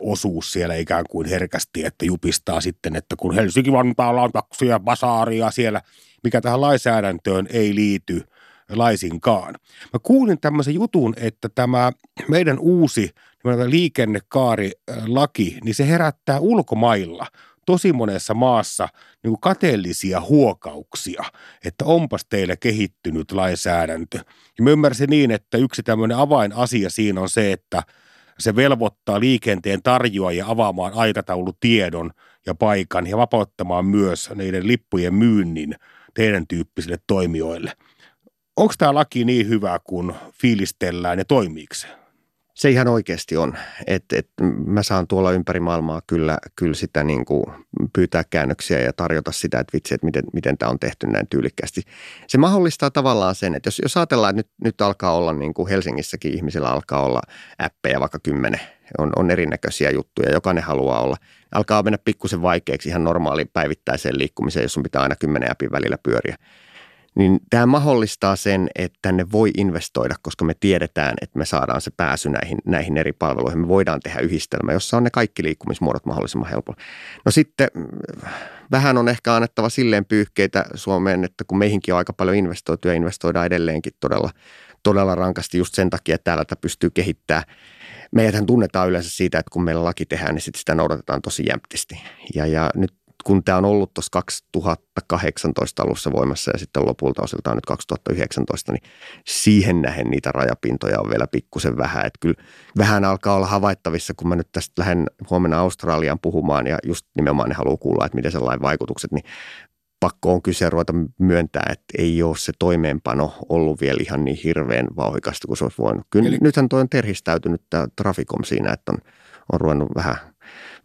osuus siellä ikään kuin herkästi, että jupistaa sitten, että kun Helsinki-Vantaalla on taksia, basaaria siellä, mikä tähän lainsäädäntöön ei liity laisinkaan. Mä kuulin tämmöisen jutun, että tämä meidän uusi liikennekaarilaki, niin se herättää ulkomailla tosi monessa maassa niin kateellisia huokauksia, että onpas teillä kehittynyt lainsäädäntö. Ja mä ymmärsin niin, että yksi tämmöinen avainasia siinä on se, että se velvoittaa liikenteen tarjoajia avaamaan aikataulutiedon ja paikan ja vapauttamaan myös niiden lippujen myynnin teidän tyyppisille toimijoille. Onko tämä laki niin hyvä, kun fiilistellään ja toimiiko se? Se ihan oikeasti on. Et, et mä saan tuolla ympäri maailmaa kyllä, kyllä sitä niin kuin pyytää käännöksiä ja tarjota sitä, että vitsi, että miten, miten tämä on tehty näin tyylikkäästi. Se mahdollistaa tavallaan sen, että jos, jos ajatellaan, että nyt, nyt alkaa olla niin kuin Helsingissäkin ihmisillä alkaa olla appeja vaikka kymmenen, on, on erinäköisiä juttuja, jokainen haluaa olla. Alkaa mennä pikkusen vaikeaksi ihan normaaliin päivittäiseen liikkumiseen, jos sun pitää aina kymmenen appin välillä pyöriä niin tämä mahdollistaa sen, että tänne voi investoida, koska me tiedetään, että me saadaan se pääsy näihin, näihin eri palveluihin. Me voidaan tehdä yhdistelmä, jossa on ne kaikki liikkumismuodot mahdollisimman helpolla. No sitten mm, vähän on ehkä annettava silleen pyyhkeitä Suomeen, että kun meihinkin on aika paljon investoitu ja investoidaan edelleenkin todella, todella rankasti just sen takia, että täällä pystyy kehittämään meidäthän tunnetaan yleensä siitä, että kun meillä laki tehdään, niin sit sitä noudatetaan tosi jämptisti. Ja, ja nyt kun tämä on ollut tuossa 2018 alussa voimassa ja sitten lopulta osiltaan nyt 2019, niin siihen nähen niitä rajapintoja on vielä pikkusen vähän. Että kyllä vähän alkaa olla havaittavissa, kun mä nyt tästä lähden huomenna Australiaan puhumaan ja just nimenomaan ne haluaa kuulla, että miten sellainen vaikutukset, niin pakko on kyse ruveta myöntää, että ei ole se toimeenpano ollut vielä ihan niin hirveän vauhikasta kuin se olisi voinut. Kyllä Eli... nythän toi on terhistäytynyt tämä Traficom siinä, että on, on ruvennut vähän –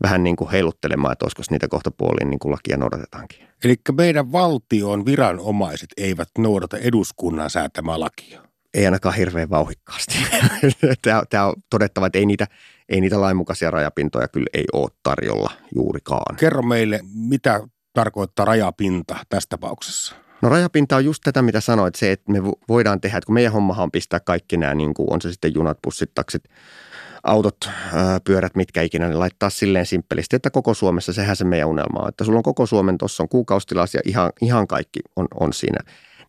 vähän niin kuin heiluttelemaan, että olisiko niitä kohta puoliin niin kuin lakia noudatetaankin. Eli meidän valtion viranomaiset eivät noudata eduskunnan säätämää lakia. Ei ainakaan hirveän vauhikkaasti. Tämä, tämä on todettava, että ei niitä, ei niitä lainmukaisia rajapintoja kyllä ei ole tarjolla juurikaan. Kerro meille, mitä tarkoittaa rajapinta tässä tapauksessa? No rajapinta on just tätä, mitä sanoit, se, että me voidaan tehdä, että kun meidän hommahan on pistää kaikki nämä, niin kuin on se sitten junat, bussit, taksit, autot, pyörät, mitkä ikinä, niin laittaa silleen simppelisti, että koko Suomessa, sehän se meidän unelma on, että sulla on koko Suomen, tuossa on kuukaustilas ja ihan, ihan kaikki on, on siinä.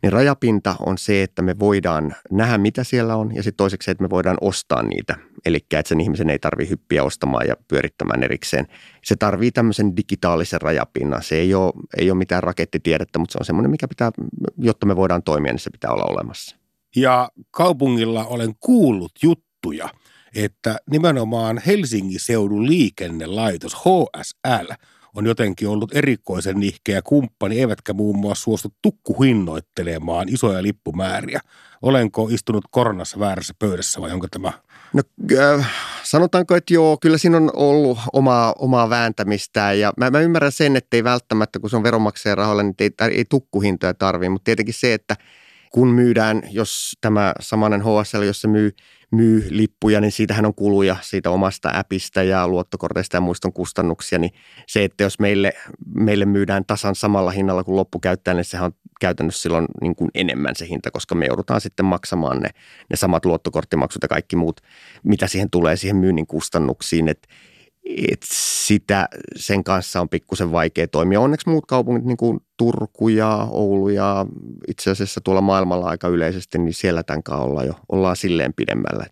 Niin rajapinta on se, että me voidaan nähdä, mitä siellä on, ja sitten toiseksi se, että me voidaan ostaa niitä. Eli että sen ihmisen ei tarvitse hyppiä ostamaan ja pyörittämään erikseen. Se tarvii tämmöisen digitaalisen rajapinnan. Se ei ole, ei ole mitään rakettitiedettä, mutta se on semmoinen, mikä pitää, jotta me voidaan toimia, niin se pitää olla olemassa. Ja kaupungilla olen kuullut juttuja – että nimenomaan Helsingin seudun liikennelaitos HSL on jotenkin ollut erikoisen nihkeä kumppani, eivätkä muun muassa suostu tukkuhinnoittelemaan isoja lippumääriä. Olenko istunut koronassa väärässä pöydässä vai onko tämä No äh, sanotaanko, että joo, kyllä siinä on ollut omaa, omaa vääntämistä ja mä, mä ymmärrän sen, että ei välttämättä, kun se on veronmaksajan rahoilla, niin ei, ei tukkuhintoja tarvitse, mutta tietenkin se, että kun myydään, jos tämä samanen HSL, jos se myy – myy lippuja, niin siitähän on kuluja siitä omasta appista ja luottokorteista ja muiston kustannuksia, niin se, että jos meille, meille myydään tasan samalla hinnalla kuin loppukäyttäjä, niin sehän on käytännössä silloin niin kuin enemmän se hinta, koska me joudutaan sitten maksamaan ne, ne samat luottokorttimaksut ja kaikki muut, mitä siihen tulee siihen myynnin kustannuksiin, että et sitä, sen kanssa on pikkusen vaikea toimia. Onneksi muut kaupungit, niin kuin Turku ja Oulu ja itse asiassa tuolla maailmalla aika yleisesti, niin siellä tämän kanssa ollaan jo ollaan silleen pidemmällä.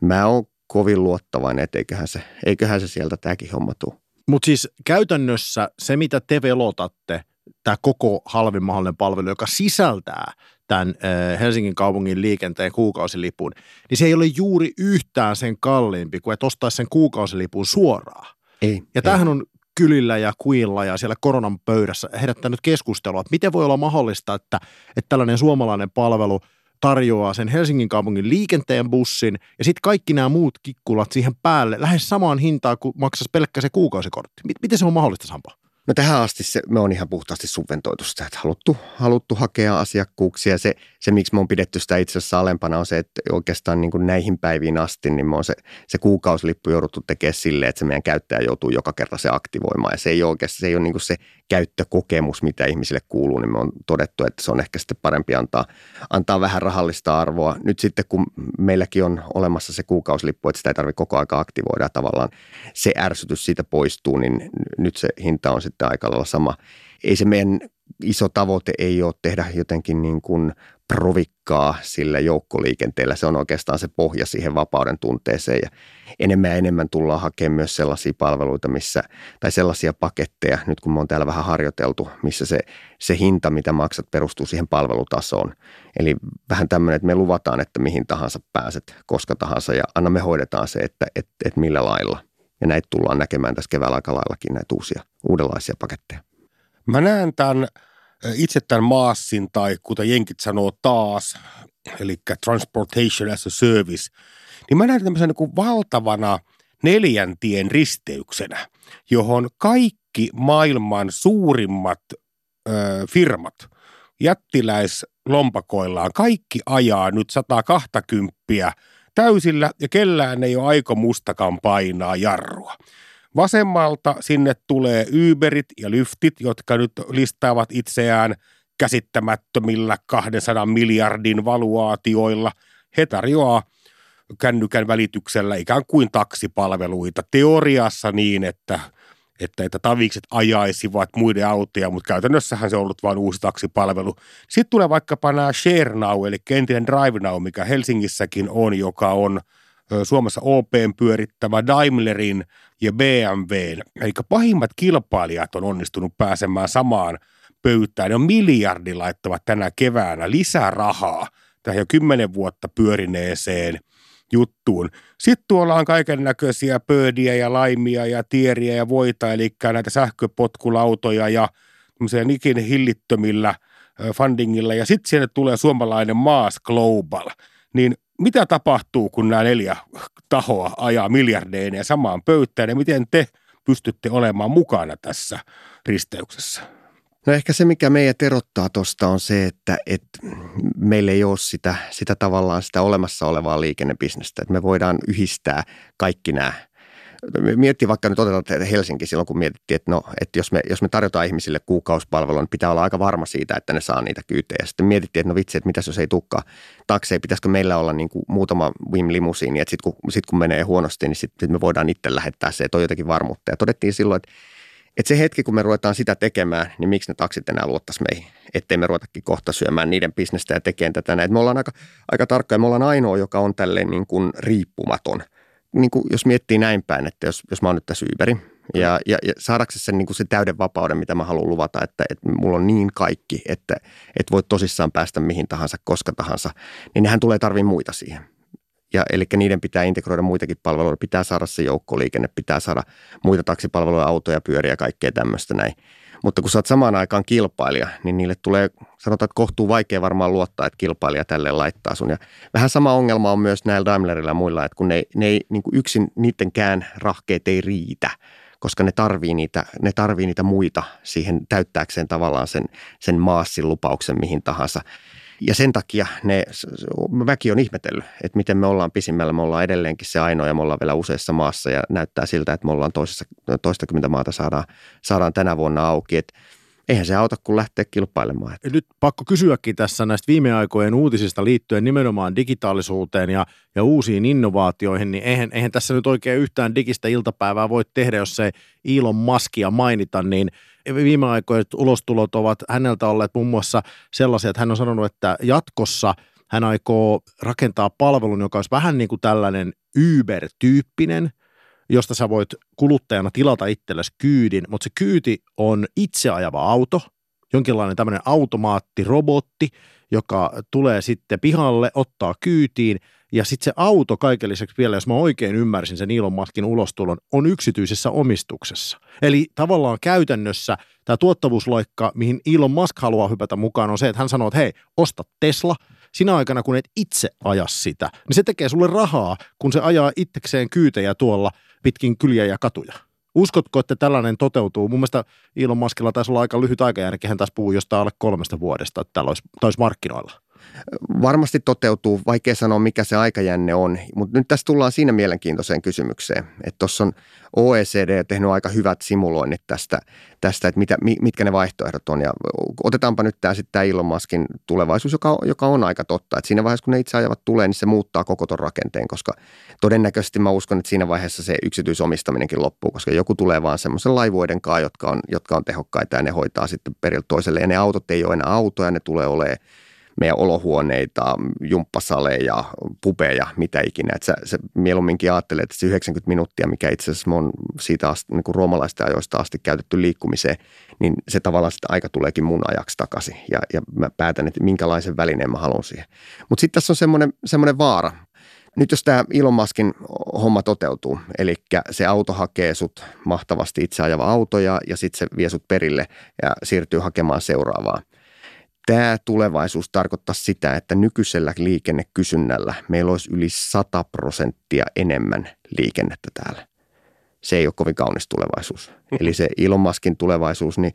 Mä oon kovin luottavainen, että eiköhän se, eiköhän se sieltä tämäkin homma tule. Mutta siis käytännössä se, mitä te velotatte, tämä koko halvin mahdollinen palvelu, joka sisältää tämän Helsingin kaupungin liikenteen kuukausilipun, niin se ei ole juuri yhtään sen kalliimpi kuin että ostaisi sen kuukausilipun suoraan. Ei, ja tämähän on kylillä ja kuilla ja siellä koronan pöydässä herättänyt keskustelua, että miten voi olla mahdollista, että, että tällainen suomalainen palvelu tarjoaa sen Helsingin kaupungin liikenteen bussin ja sitten kaikki nämä muut kikkulat siihen päälle lähes samaan hintaan kuin maksaisi pelkkä se kuukausikortti. Miten se on mahdollista, Sampa? No tähän asti se, me on ihan puhtaasti subventoitu sitä, että haluttu, haluttu hakea asiakkuuksia. Se, se, miksi me on pidetty sitä itse asiassa alempana, on se, että oikeastaan niin kuin näihin päiviin asti, niin me on se, se kuukausilippu jouduttu tekemään silleen, että se meidän käyttäjä joutuu joka kerta se aktivoimaan. Ja se ei ole se, ei ole niin kuin se käyttökokemus, mitä ihmisille kuuluu, niin me on todettu, että se on ehkä sitten parempi antaa, antaa vähän rahallista arvoa. Nyt sitten, kun meilläkin on olemassa se kuukausilippu, että sitä ei tarvitse koko aika aktivoida tavallaan se ärsytys siitä poistuu, niin nyt se hinta on sitten aika lailla sama. Ei se meidän iso tavoite ei ole tehdä jotenkin niin kuin provikkaa sillä joukkoliikenteellä. Se on oikeastaan se pohja siihen vapauden tunteeseen ja enemmän ja enemmän tullaan hakemaan myös sellaisia palveluita, missä, tai sellaisia paketteja, nyt kun me on täällä vähän harjoiteltu, missä se, se hinta, mitä maksat, perustuu siihen palvelutasoon. Eli vähän tämmöinen, että me luvataan, että mihin tahansa pääset, koska tahansa ja anna me hoidetaan se, että et, et millä lailla. Ja näitä tullaan näkemään tässä keväällä aika laillakin näitä uusia, uudenlaisia paketteja. Mä näen tämän itse tämän maassin tai kuten jenkit sanoo taas, eli transportation as a service, niin mä näen tämmöisen niin valtavana neljäntien risteyksenä, johon kaikki maailman suurimmat ö, firmat jättiläislompakoillaan, kaikki ajaa nyt 120 täysillä ja kellään ei ole aikomustakaan painaa jarrua. Vasemmalta sinne tulee Uberit ja Lyftit, jotka nyt listaavat itseään käsittämättömillä 200 miljardin valuaatioilla. He tarjoaa kännykän välityksellä ikään kuin taksipalveluita. Teoriassa niin, että, että, että tavikset ajaisivat muiden autoja, mutta käytännössähän se on ollut vain uusi taksipalvelu. Sitten tulee vaikkapa nämä Share Now, eli entinen Drive Now, mikä Helsingissäkin on, joka on – Suomessa OPn pyörittämä Daimlerin ja BMWn, eli pahimmat kilpailijat on onnistunut pääsemään samaan pöytään. Ne on miljardi laittavat tänä keväänä lisää rahaa tähän jo kymmenen vuotta pyörineeseen juttuun. Sitten tuolla on kaiken näköisiä pöydiä ja laimia ja tieriä ja voita, eli näitä sähköpotkulautoja ja nikin hillittömillä fundingilla. Ja sitten sinne tulee suomalainen Maas Global. Niin mitä tapahtuu, kun nämä neljä tahoa ajaa miljardeineen samaan pöytään ja miten te pystytte olemaan mukana tässä risteyksessä? No ehkä se, mikä meidät erottaa tuosta on se, että, että meillä ei ole sitä, sitä tavallaan sitä olemassa olevaa liikennebisnestä. Että me voidaan yhdistää kaikki nämä Miettii vaikka nyt otetaan Helsinki silloin, kun mietittiin, että, no, että jos, me, jos me tarjotaan ihmisille kuukausipalvelua, niin pitää olla aika varma siitä, että ne saa niitä kyytejä. Sitten mietittiin, että no vitsi, että mitäs jos ei tukkaa takseja, pitäisikö meillä olla niin kuin muutama Wim limusiini, että sitten kun, sit kun menee huonosti, niin sitten sit me voidaan itse lähettää se, että on jotenkin varmuutta. Ja todettiin silloin, että että se hetki, kun me ruvetaan sitä tekemään, niin miksi ne taksit enää luottaisi meihin, ettei me ruvetakin kohta syömään niiden bisnestä ja tekemään tätä näin. Me ollaan aika, aika tarkkoja, me ollaan ainoa, joka on tälleen niin kuin riippumaton – niin kuin, jos miettii näin päin, että jos, jos mä oon nyt tässä Uberi ja, ja, ja saadaksesi sen, niin kuin se täyden vapauden, mitä mä haluan luvata, että, että mulla on niin kaikki, että, että voit tosissaan päästä mihin tahansa, koska tahansa, niin nehän tulee tarviin muita siihen. Ja, eli niiden pitää integroida muitakin palveluita, pitää saada se joukkoliikenne, pitää saada muita taksipalveluja, autoja, pyöriä ja kaikkea tämmöistä näin. Mutta kun sä oot samaan aikaan kilpailija, niin niille tulee, sanotaan, että kohtuu vaikea varmaan luottaa, että kilpailija tälle laittaa sun. Ja vähän sama ongelma on myös näillä Daimlerilla ja muilla, että kun ne, ne ei, niin kuin yksin niidenkään rahkeet ei riitä, koska ne tarvii niitä, ne tarvii niitä muita siihen täyttääkseen tavallaan sen, sen maassin lupauksen mihin tahansa. Ja sen takia ne, väki on ihmetellyt, että miten me ollaan pisimmällä. Me ollaan edelleenkin se ainoa ja me ollaan vielä useassa maassa ja näyttää siltä, että me ollaan toisessa, toistakymmentä maata saadaan, saadaan tänä vuonna auki. Että eihän se auta, kun lähtee kilpailemaan. Nyt pakko kysyäkin tässä näistä viime aikojen uutisista liittyen nimenomaan digitaalisuuteen ja, ja uusiin innovaatioihin, niin eihän, eihän tässä nyt oikein yhtään digistä iltapäivää voi tehdä, jos ei Elon Muskia mainita, niin viime aikojen ulostulot ovat häneltä olleet muun muassa sellaisia, että hän on sanonut, että jatkossa hän aikoo rakentaa palvelun, joka olisi vähän niin kuin tällainen Uber-tyyppinen – josta sä voit kuluttajana tilata itsellesi kyydin, mutta se kyyti on itse ajava auto, jonkinlainen tämmöinen automaattirobotti, joka tulee sitten pihalle, ottaa kyytiin ja sitten se auto kaiken lisäksi vielä, jos mä oikein ymmärsin sen Elon Muskin ulostulon, on yksityisessä omistuksessa. Eli tavallaan käytännössä tämä tuottavuusloikka, mihin Elon Musk haluaa hypätä mukaan, on se, että hän sanoo, että hei, osta Tesla, sinä aikana kun et itse aja sitä, niin se tekee sulle rahaa, kun se ajaa itsekseen kyytejä tuolla pitkin kyliä ja katuja. Uskotko, että tällainen toteutuu? Mun mielestä Elon Muskilla taisi olla aika lyhyt aikajärki, hän taas puhuu jostain alle kolmesta vuodesta, että tällä olisi, olisi markkinoilla. Varmasti toteutuu, vaikea sanoa mikä se aikajänne on, mutta nyt tässä tullaan siinä mielenkiintoiseen kysymykseen, että tuossa on OECD tehnyt aika hyvät simuloinnit tästä, tästä että mitä, mitkä ne vaihtoehdot on. Ja otetaanpa nyt tämä sitten tämä Elon Muskin tulevaisuus, joka, joka on aika totta, että siinä vaiheessa kun ne itse ajavat tulee, niin se muuttaa koko ton rakenteen, koska todennäköisesti mä uskon, että siinä vaiheessa se yksityisomistaminenkin loppuu, koska joku tulee vaan semmoisen laivuoiden kanssa, jotka on, jotka on tehokkaita ja ne hoitaa sitten periltä toiselle. Ja ne autot ei ole enää autoja, ne tulee olemaan meidän olohuoneita, jumppasaleja, pubeja, mitä ikinä. Että sä, sä mieluumminkin ajattelee, että se 90 minuuttia, mikä itse asiassa on siitä asti, niin kuin roomalaisten ajoista asti käytetty liikkumiseen, niin se tavallaan sitä aika tuleekin mun ajaksi takaisin. Ja, ja mä päätän, että minkälaisen välineen mä haluan siihen. Mutta sitten tässä on semmoinen, semmoinen vaara. Nyt jos tämä Elon Muskin homma toteutuu, eli se auto hakee sut mahtavasti itse ajava auto ja, ja sitten se vie sut perille ja siirtyy hakemaan seuraavaa – Tämä tulevaisuus tarkoittaa sitä, että nykyisellä liikennekysynnällä meillä olisi yli 100 prosenttia enemmän liikennettä täällä. Se ei ole kovin kaunis tulevaisuus. Eli se Elon Muskin tulevaisuus, niin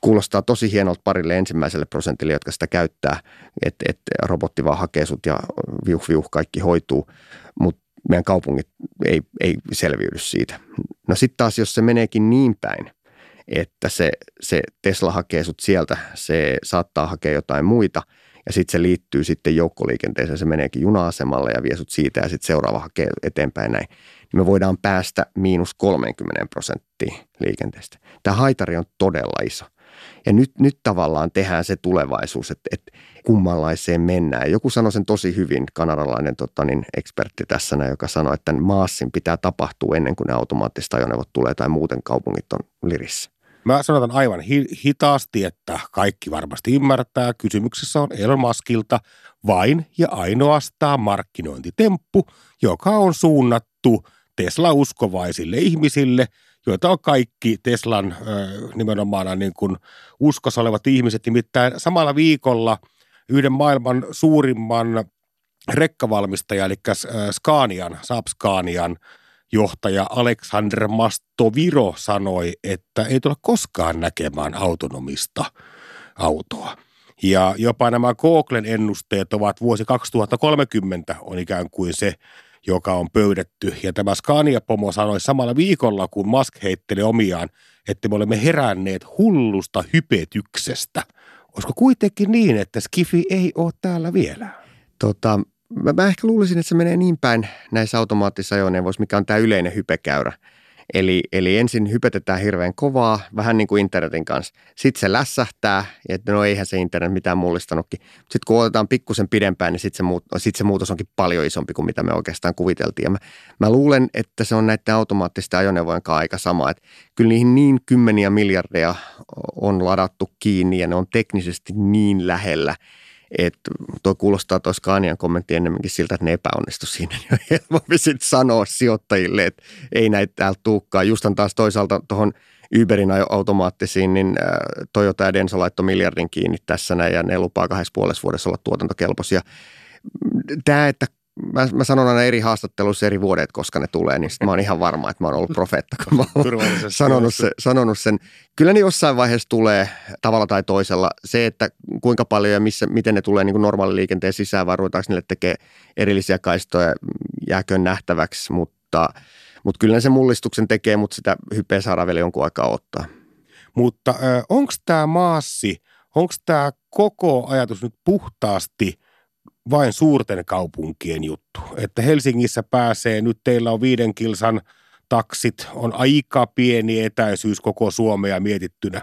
kuulostaa tosi hienolta parille ensimmäiselle prosentille, jotka sitä käyttää, että, että robotti vaan hakee sut ja viuh viuh kaikki hoituu, mutta meidän kaupungit ei, ei selviydy siitä. No sitten taas, jos se meneekin niin päin, että se, se Tesla hakee sut sieltä, se saattaa hakea jotain muita ja sitten se liittyy sitten joukkoliikenteeseen, se meneekin juna-asemalle ja vie sut siitä ja sitten seuraava hakee eteenpäin näin. Niin me voidaan päästä miinus 30 prosenttia liikenteestä. Tämä haitari on todella iso. Ja nyt, nyt tavallaan tehdään se tulevaisuus, että, että kummanlaiseen mennään. Joku sanoi sen tosi hyvin, kanadalainen tota, niin ekspertti tässä, joka sanoi, että maassin pitää tapahtua ennen kuin ne automaattiset ajoneuvot tulee tai muuten kaupungit on lirissä. Mä sanotan aivan hi- hitaasti, että kaikki varmasti ymmärtää. Kysymyksessä on Elon Muskilta vain ja ainoastaan markkinointitemppu, joka on suunnattu Tesla-uskovaisille ihmisille, joita on kaikki Teslan ö, nimenomaan niin kuin uskossa olevat ihmiset. Nimittäin samalla viikolla yhden maailman suurimman rekkavalmistaja, eli Scanian, Saab Scanian johtaja Aleksander Mastoviro sanoi, että ei tule koskaan näkemään autonomista autoa. Ja jopa nämä Googlen ennusteet ovat vuosi 2030 on ikään kuin se, joka on pöydetty. Ja tämä Scania-pomo sanoi samalla viikolla, kun Musk heitteli omiaan, että me olemme heränneet hullusta hypetyksestä. Olisiko kuitenkin niin, että Skifi ei ole täällä vielä? Tota, mä, mä ehkä luulisin, että se menee niin päin näissä automaattisissa ajoneuvoissa, mikä on tämä yleinen hypekäyrä. Eli, eli ensin hypetetään hirveän kovaa, vähän niin kuin internetin kanssa. Sitten se lässähtää, että no eihän se internet mitään mullistanutkin. Sitten kun otetaan pikkusen pidempään, niin sitten se, muut, sit se muutos onkin paljon isompi kuin mitä me oikeastaan kuviteltiin. Ja mä, mä luulen, että se on näiden automaattisten ajoneuvojen kanssa aika sama. Että kyllä niihin niin kymmeniä miljardeja on ladattu kiinni ja ne on teknisesti niin lähellä – että tuo kuulostaa tuossa Scanian kommentti enemmänkin siltä, että ne epäonnistu siinä. Niin on helpompi sitten sanoa sijoittajille, että ei näitä täältä tuukkaan. Justan taas toisaalta tuohon Uberin automaattisiin, niin Toyota ja Denso laittoi miljardin kiinni tässä näin ja ne lupaa kahdessa puolessa vuodessa olla tuotantokelpoisia. Tämä, että mä, mä sanon aina eri haastatteluissa eri vuodet, koska ne tulee, niin mä oon ihan varma, että mä oon ollut profeetta, kun mä oon sanonut, se, sanonut sen. Kyllä ne jossain vaiheessa tulee tavalla tai toisella. Se, että kuinka paljon ja missä, miten ne tulee niin kuin normaali liikenteen sisään, vai ruvetaanko niille tekemään erillisiä kaistoja, jääköön nähtäväksi, mutta, mutta kyllä ne se mullistuksen tekee, mutta sitä hypeä saadaan vielä jonkun aikaa ottaa. Mutta onko tämä maassi, onko tämä koko ajatus nyt puhtaasti – vain suurten kaupunkien juttu. Että Helsingissä pääsee, nyt teillä on viiden kilsan taksit, on aika pieni etäisyys koko Suomea mietittynä.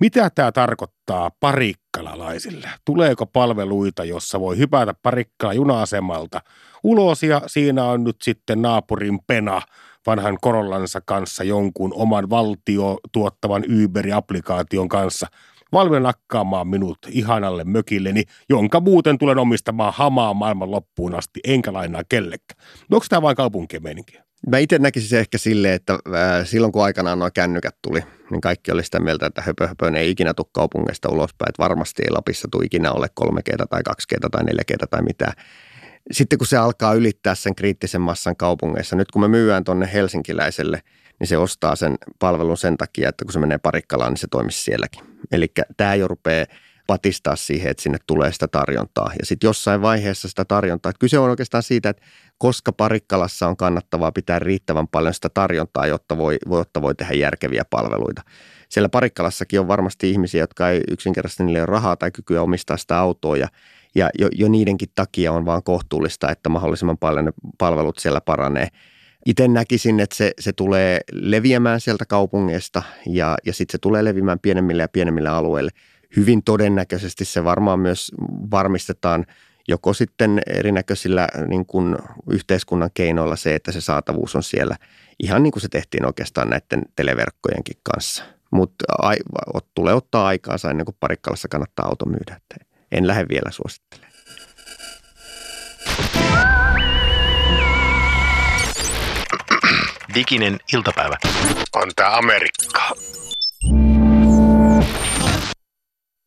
Mitä tämä tarkoittaa parikkalalaisille? Tuleeko palveluita, jossa voi hypätä parikkala juna-asemalta ulos ja siinä on nyt sitten naapurin pena vanhan korollansa kanssa jonkun oman valtio tuottavan Uber-applikaation kanssa – valmiina nakkaamaan minut ihanalle mökilleni, jonka muuten tulen omistamaan hamaa maailman loppuun asti, enkä lainaa kellekään. No onko tämä vain kaupunkien meininkiä? Mä itse näkisin se ehkä silleen, että äh, silloin kun aikanaan nuo kännykät tuli, niin kaikki oli sitä mieltä, että höpö, höpö ei ikinä tule kaupungeista ulospäin, että varmasti ei Lapissa tule ikinä ole 3G tai 2G tai 4G tai mitään. Sitten kun se alkaa ylittää sen kriittisen massan kaupungeissa, nyt kun me myyään tuonne helsinkiläiselle – niin se ostaa sen palvelun sen takia, että kun se menee parikkalaan, niin se toimisi sielläkin. Eli tämä jo rupeaa patistaa siihen, että sinne tulee sitä tarjontaa. Ja sitten jossain vaiheessa sitä tarjontaa. Että kyse on oikeastaan siitä, että koska parikkalassa on kannattavaa pitää riittävän paljon sitä tarjontaa, jotta voi, jotta voi tehdä järkeviä palveluita. Siellä parikkalassakin on varmasti ihmisiä, jotka ei yksinkertaisesti niille ole rahaa tai kykyä omistaa sitä autoa ja ja jo, jo niidenkin takia on vaan kohtuullista, että mahdollisimman paljon ne palvelut siellä paranee. Itse näkisin, että se, se tulee leviämään sieltä kaupungeista ja, ja sitten se tulee leviämään pienemmille ja pienemmille alueille. Hyvin todennäköisesti se varmaan myös varmistetaan joko sitten erinäköisillä niin kuin yhteiskunnan keinoilla se, että se saatavuus on siellä ihan niin kuin se tehtiin oikeastaan näiden televerkkojenkin kanssa. Mutta tulee ottaa aikaansa ennen kuin Parikkalassa kannattaa auto myydä. En lähde vielä suosittelemaan. Diginen iltapäivä. On tää Amerikka.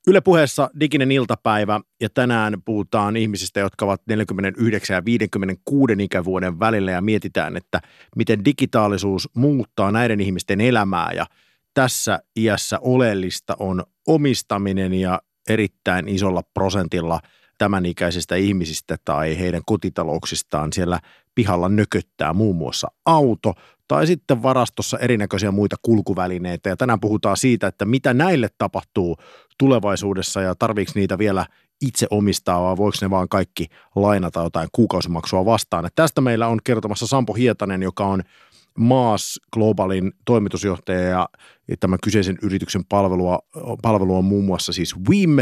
Yle puheessa diginen iltapäivä ja tänään puhutaan ihmisistä, jotka ovat 49 ja 56 ikävuoden välillä ja mietitään, että miten digitaalisuus muuttaa näiden ihmisten elämää ja tässä iässä oleellista on omistaminen ja erittäin isolla prosentilla tämän ikäisistä ihmisistä tai heidän kotitalouksistaan siellä pihalla nököttää muun muassa auto tai sitten varastossa erinäköisiä muita kulkuvälineitä. Ja tänään puhutaan siitä, että mitä näille tapahtuu tulevaisuudessa ja tarviiko niitä vielä itse omistaa vai voiko ne vaan kaikki lainata jotain kuukausimaksua vastaan. Et tästä meillä on kertomassa Sampo Hietanen, joka on Maas Globalin toimitusjohtaja ja tämän kyseisen yrityksen palvelua, palvelu on muun muassa siis WIM,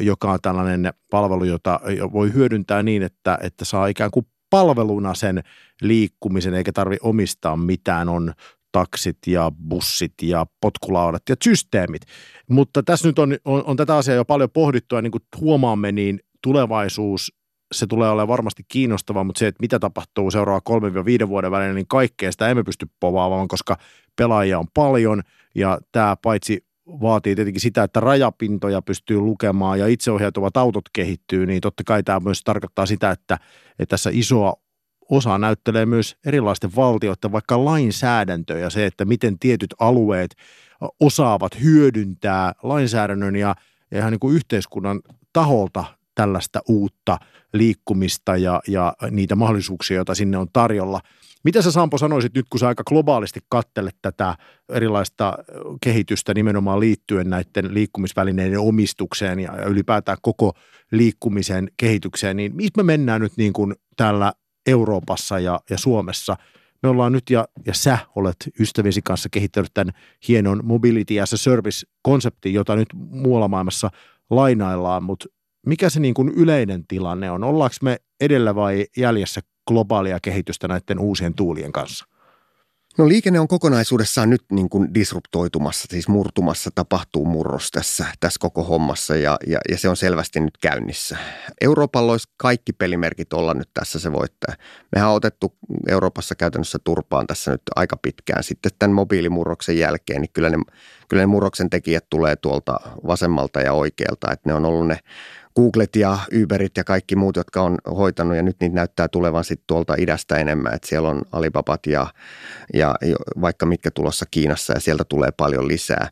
joka on tällainen palvelu, jota voi hyödyntää niin, että, että saa ikään kuin palveluna sen liikkumisen, eikä tarvi omistaa mitään, on taksit ja bussit ja potkulaudat ja systeemit. Mutta tässä nyt on, on, on tätä asiaa jo paljon pohdittu ja niin kuin huomaamme, niin tulevaisuus se tulee olemaan varmasti kiinnostava, mutta se, että mitä tapahtuu seuraava 3-5 vuoden välillä, niin kaikkea sitä emme pysty povaamaan, koska pelaajia on paljon ja tämä paitsi vaatii tietenkin sitä, että rajapintoja pystyy lukemaan ja itseohjautuvat autot kehittyy, niin totta kai tämä myös tarkoittaa sitä, että, että tässä isoa osa näyttelee myös erilaisten valtioiden vaikka lainsäädäntöä ja se, että miten tietyt alueet osaavat hyödyntää lainsäädännön ja, ja ihan niin kuin yhteiskunnan taholta tällaista uutta liikkumista ja, ja niitä mahdollisuuksia, joita sinne on tarjolla. Mitä sä Sampo sanoisit nyt, kun sä aika globaalisti kattelet tätä erilaista kehitystä nimenomaan liittyen näiden liikkumisvälineiden omistukseen ja ylipäätään koko liikkumisen kehitykseen, niin missä me mennään nyt niin kuin täällä Euroopassa ja, ja Suomessa? Me ollaan nyt, ja, ja sä olet ystävisi kanssa kehittänyt tämän hienon Mobility as a Service-konseptin, jota nyt muualla maailmassa lainaillaan, mutta mikä se niin kuin yleinen tilanne on? Ollaanko me edellä vai jäljessä globaalia kehitystä näiden uusien tuulien kanssa? No liikenne on kokonaisuudessaan nyt niin kuin disruptoitumassa, siis murtumassa, tapahtuu murros tässä, tässä koko hommassa ja, ja, ja se on selvästi nyt käynnissä. Euroopalla olisi kaikki pelimerkit olla nyt tässä se voittaja. Mehän on otettu Euroopassa käytännössä turpaan tässä nyt aika pitkään. Sitten tämän mobiilimurroksen jälkeen, niin kyllä ne, kyllä ne murroksen tekijät tulee tuolta vasemmalta ja oikealta, että ne on ollut ne Googlet ja Uberit ja kaikki muut, jotka on hoitanut ja nyt niitä näyttää tulevan sitten tuolta idästä enemmän, että siellä on Alibabat ja, ja vaikka mitkä tulossa Kiinassa ja sieltä tulee paljon lisää.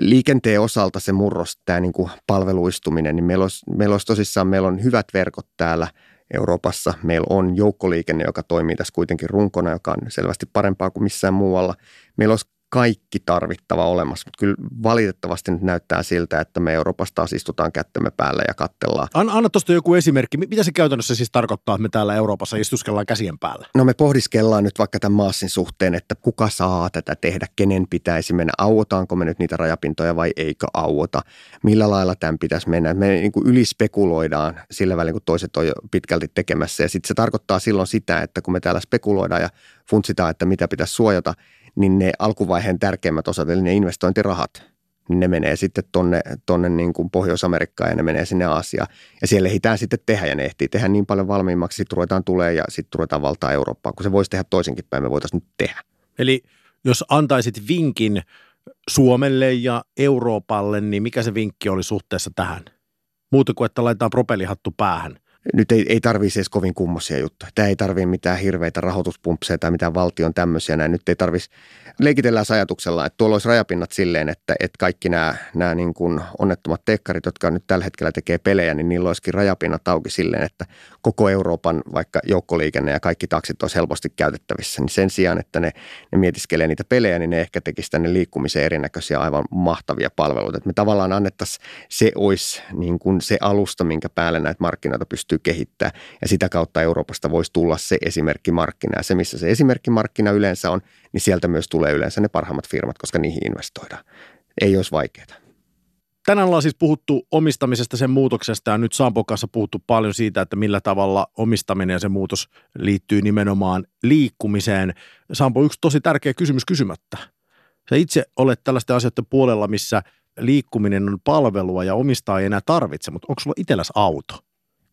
Liikenteen osalta se murros, tämä niin kuin palveluistuminen, niin meillä olisi, meillä olisi tosissaan, meillä on hyvät verkot täällä Euroopassa. Meillä on joukkoliikenne, joka toimii tässä kuitenkin runkona, joka on selvästi parempaa kuin missään muualla. Meillä olisi kaikki tarvittava olemassa, mutta kyllä valitettavasti nyt näyttää siltä, että me Euroopasta taas istutaan kättämme päällä ja kattellaan. Anna, anna tuosta joku esimerkki. Mitä se käytännössä siis tarkoittaa, että me täällä Euroopassa istuskellaan käsien päällä? No me pohdiskellaan nyt vaikka tämän maassin suhteen, että kuka saa tätä tehdä, kenen pitäisi mennä, auotaanko me nyt niitä rajapintoja vai eikö auota, millä lailla tämän pitäisi mennä. Me niin kuin ylispekuloidaan sillä välin, kun toiset on jo pitkälti tekemässä ja sitten se tarkoittaa silloin sitä, että kun me täällä spekuloidaan ja funtsitaan, että mitä pitäisi suojata – niin ne alkuvaiheen tärkeimmät osat, eli ne investointirahat, niin ne menee sitten tonne, tonne niin kuin Pohjois-Amerikkaan ja ne menee sinne Aasiaan. Ja siellä ehditään sitten tehdä ja ne ehtii tehdä niin paljon valmiimmaksi, sitten ruvetaan tulee ja sitten ruvetaan valtaa Eurooppaa, kun se voisi tehdä toisinkin päin, me voitaisiin nyt tehdä. Eli jos antaisit vinkin Suomelle ja Euroopalle, niin mikä se vinkki oli suhteessa tähän? Muuta kuin, että laitetaan propellihattu päähän nyt ei, ei tarvii edes kovin kummosia juttuja. Tämä ei tarvii mitään hirveitä rahoituspumpseja tai mitään valtion tämmöisiä. Näin. Nyt ei tarvitsisi, leikitellään ajatuksella, että tuolla olisi rajapinnat silleen, että, että kaikki nämä, nämä niin kuin onnettomat tekkarit, jotka nyt tällä hetkellä tekee pelejä, niin niillä olisikin rajapinnat auki silleen, että koko Euroopan vaikka joukkoliikenne ja kaikki taksit olisi helposti käytettävissä. Niin sen sijaan, että ne, ne mietiskelee niitä pelejä, niin ne ehkä tekisi tänne liikkumiseen erinäköisiä aivan mahtavia palveluita. Että me tavallaan annettaisiin, se olisi niin kuin se alusta, minkä päälle näitä markkinoita pystyy kehittämään. Ja sitä kautta Euroopasta voisi tulla se esimerkkimarkkina. Ja se, missä se esimerkkimarkkina yleensä on, niin sieltä myös tulee yleensä ne parhaimmat firmat, koska niihin investoidaan. Ei olisi vaikeaa. Tänään ollaan siis puhuttu omistamisesta, sen muutoksesta ja nyt Sampon kanssa puhuttu paljon siitä, että millä tavalla omistaminen ja se muutos liittyy nimenomaan liikkumiseen. Sampo, yksi tosi tärkeä kysymys kysymättä. Sä itse olet tällaisten asioiden puolella, missä liikkuminen on palvelua ja omistaa ei enää tarvitse, mutta onko sulla itselläsi auto?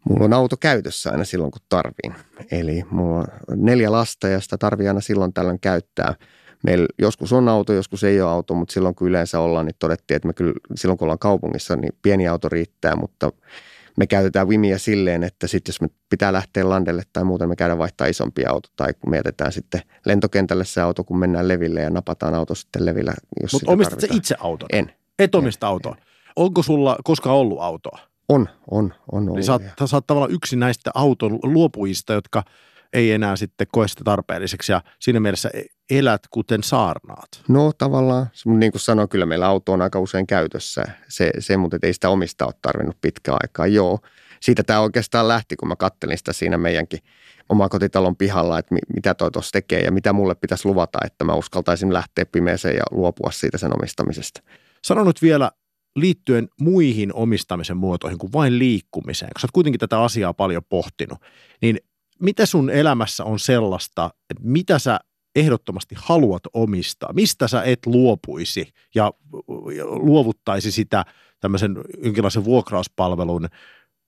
Mulla on auto käytössä aina silloin, kun tarviin. Eli mulla on neljä lasta ja sitä tarvii aina silloin tällöin käyttää. Meillä joskus on auto, joskus ei ole auto, mutta silloin kun yleensä ollaan, niin todettiin, että me kyllä silloin kun ollaan kaupungissa, niin pieni auto riittää, mutta me käytetään Wimiä silleen, että sitten jos me pitää lähteä landelle tai muuten me käydään vaihtaa isompi auto tai kun me jätetään sitten lentokentälle se auto, kun mennään leville ja napataan auto sitten levillä, Mutta omistat se itse auton? En. Et omista autoa. Onko sulla koskaan ollut autoa? On, on, on. Eli sä oot, sä oot tavallaan yksi näistä auton luopujista, jotka ei enää sitten koe sitä tarpeelliseksi ja siinä mielessä e- elät kuten saarnaat. No tavallaan, niin kuin sanoin, kyllä meillä auto on aika usein käytössä. Se, se mutta ei sitä omista ole tarvinnut pitkään aikaa, joo. Siitä tämä oikeastaan lähti, kun mä kattelin sitä siinä meidänkin omakotitalon pihalla, että mitä toi tuossa tekee ja mitä mulle pitäisi luvata, että mä uskaltaisin lähteä pimeeseen ja luopua siitä sen omistamisesta. Sano nyt vielä liittyen muihin omistamisen muotoihin kuin vain liikkumiseen, koska olet kuitenkin tätä asiaa paljon pohtinut, niin mitä sun elämässä on sellaista, että mitä sä ehdottomasti haluat omistaa, mistä sä et luopuisi ja luovuttaisi sitä tämmöisen jonkinlaisen vuokrauspalvelun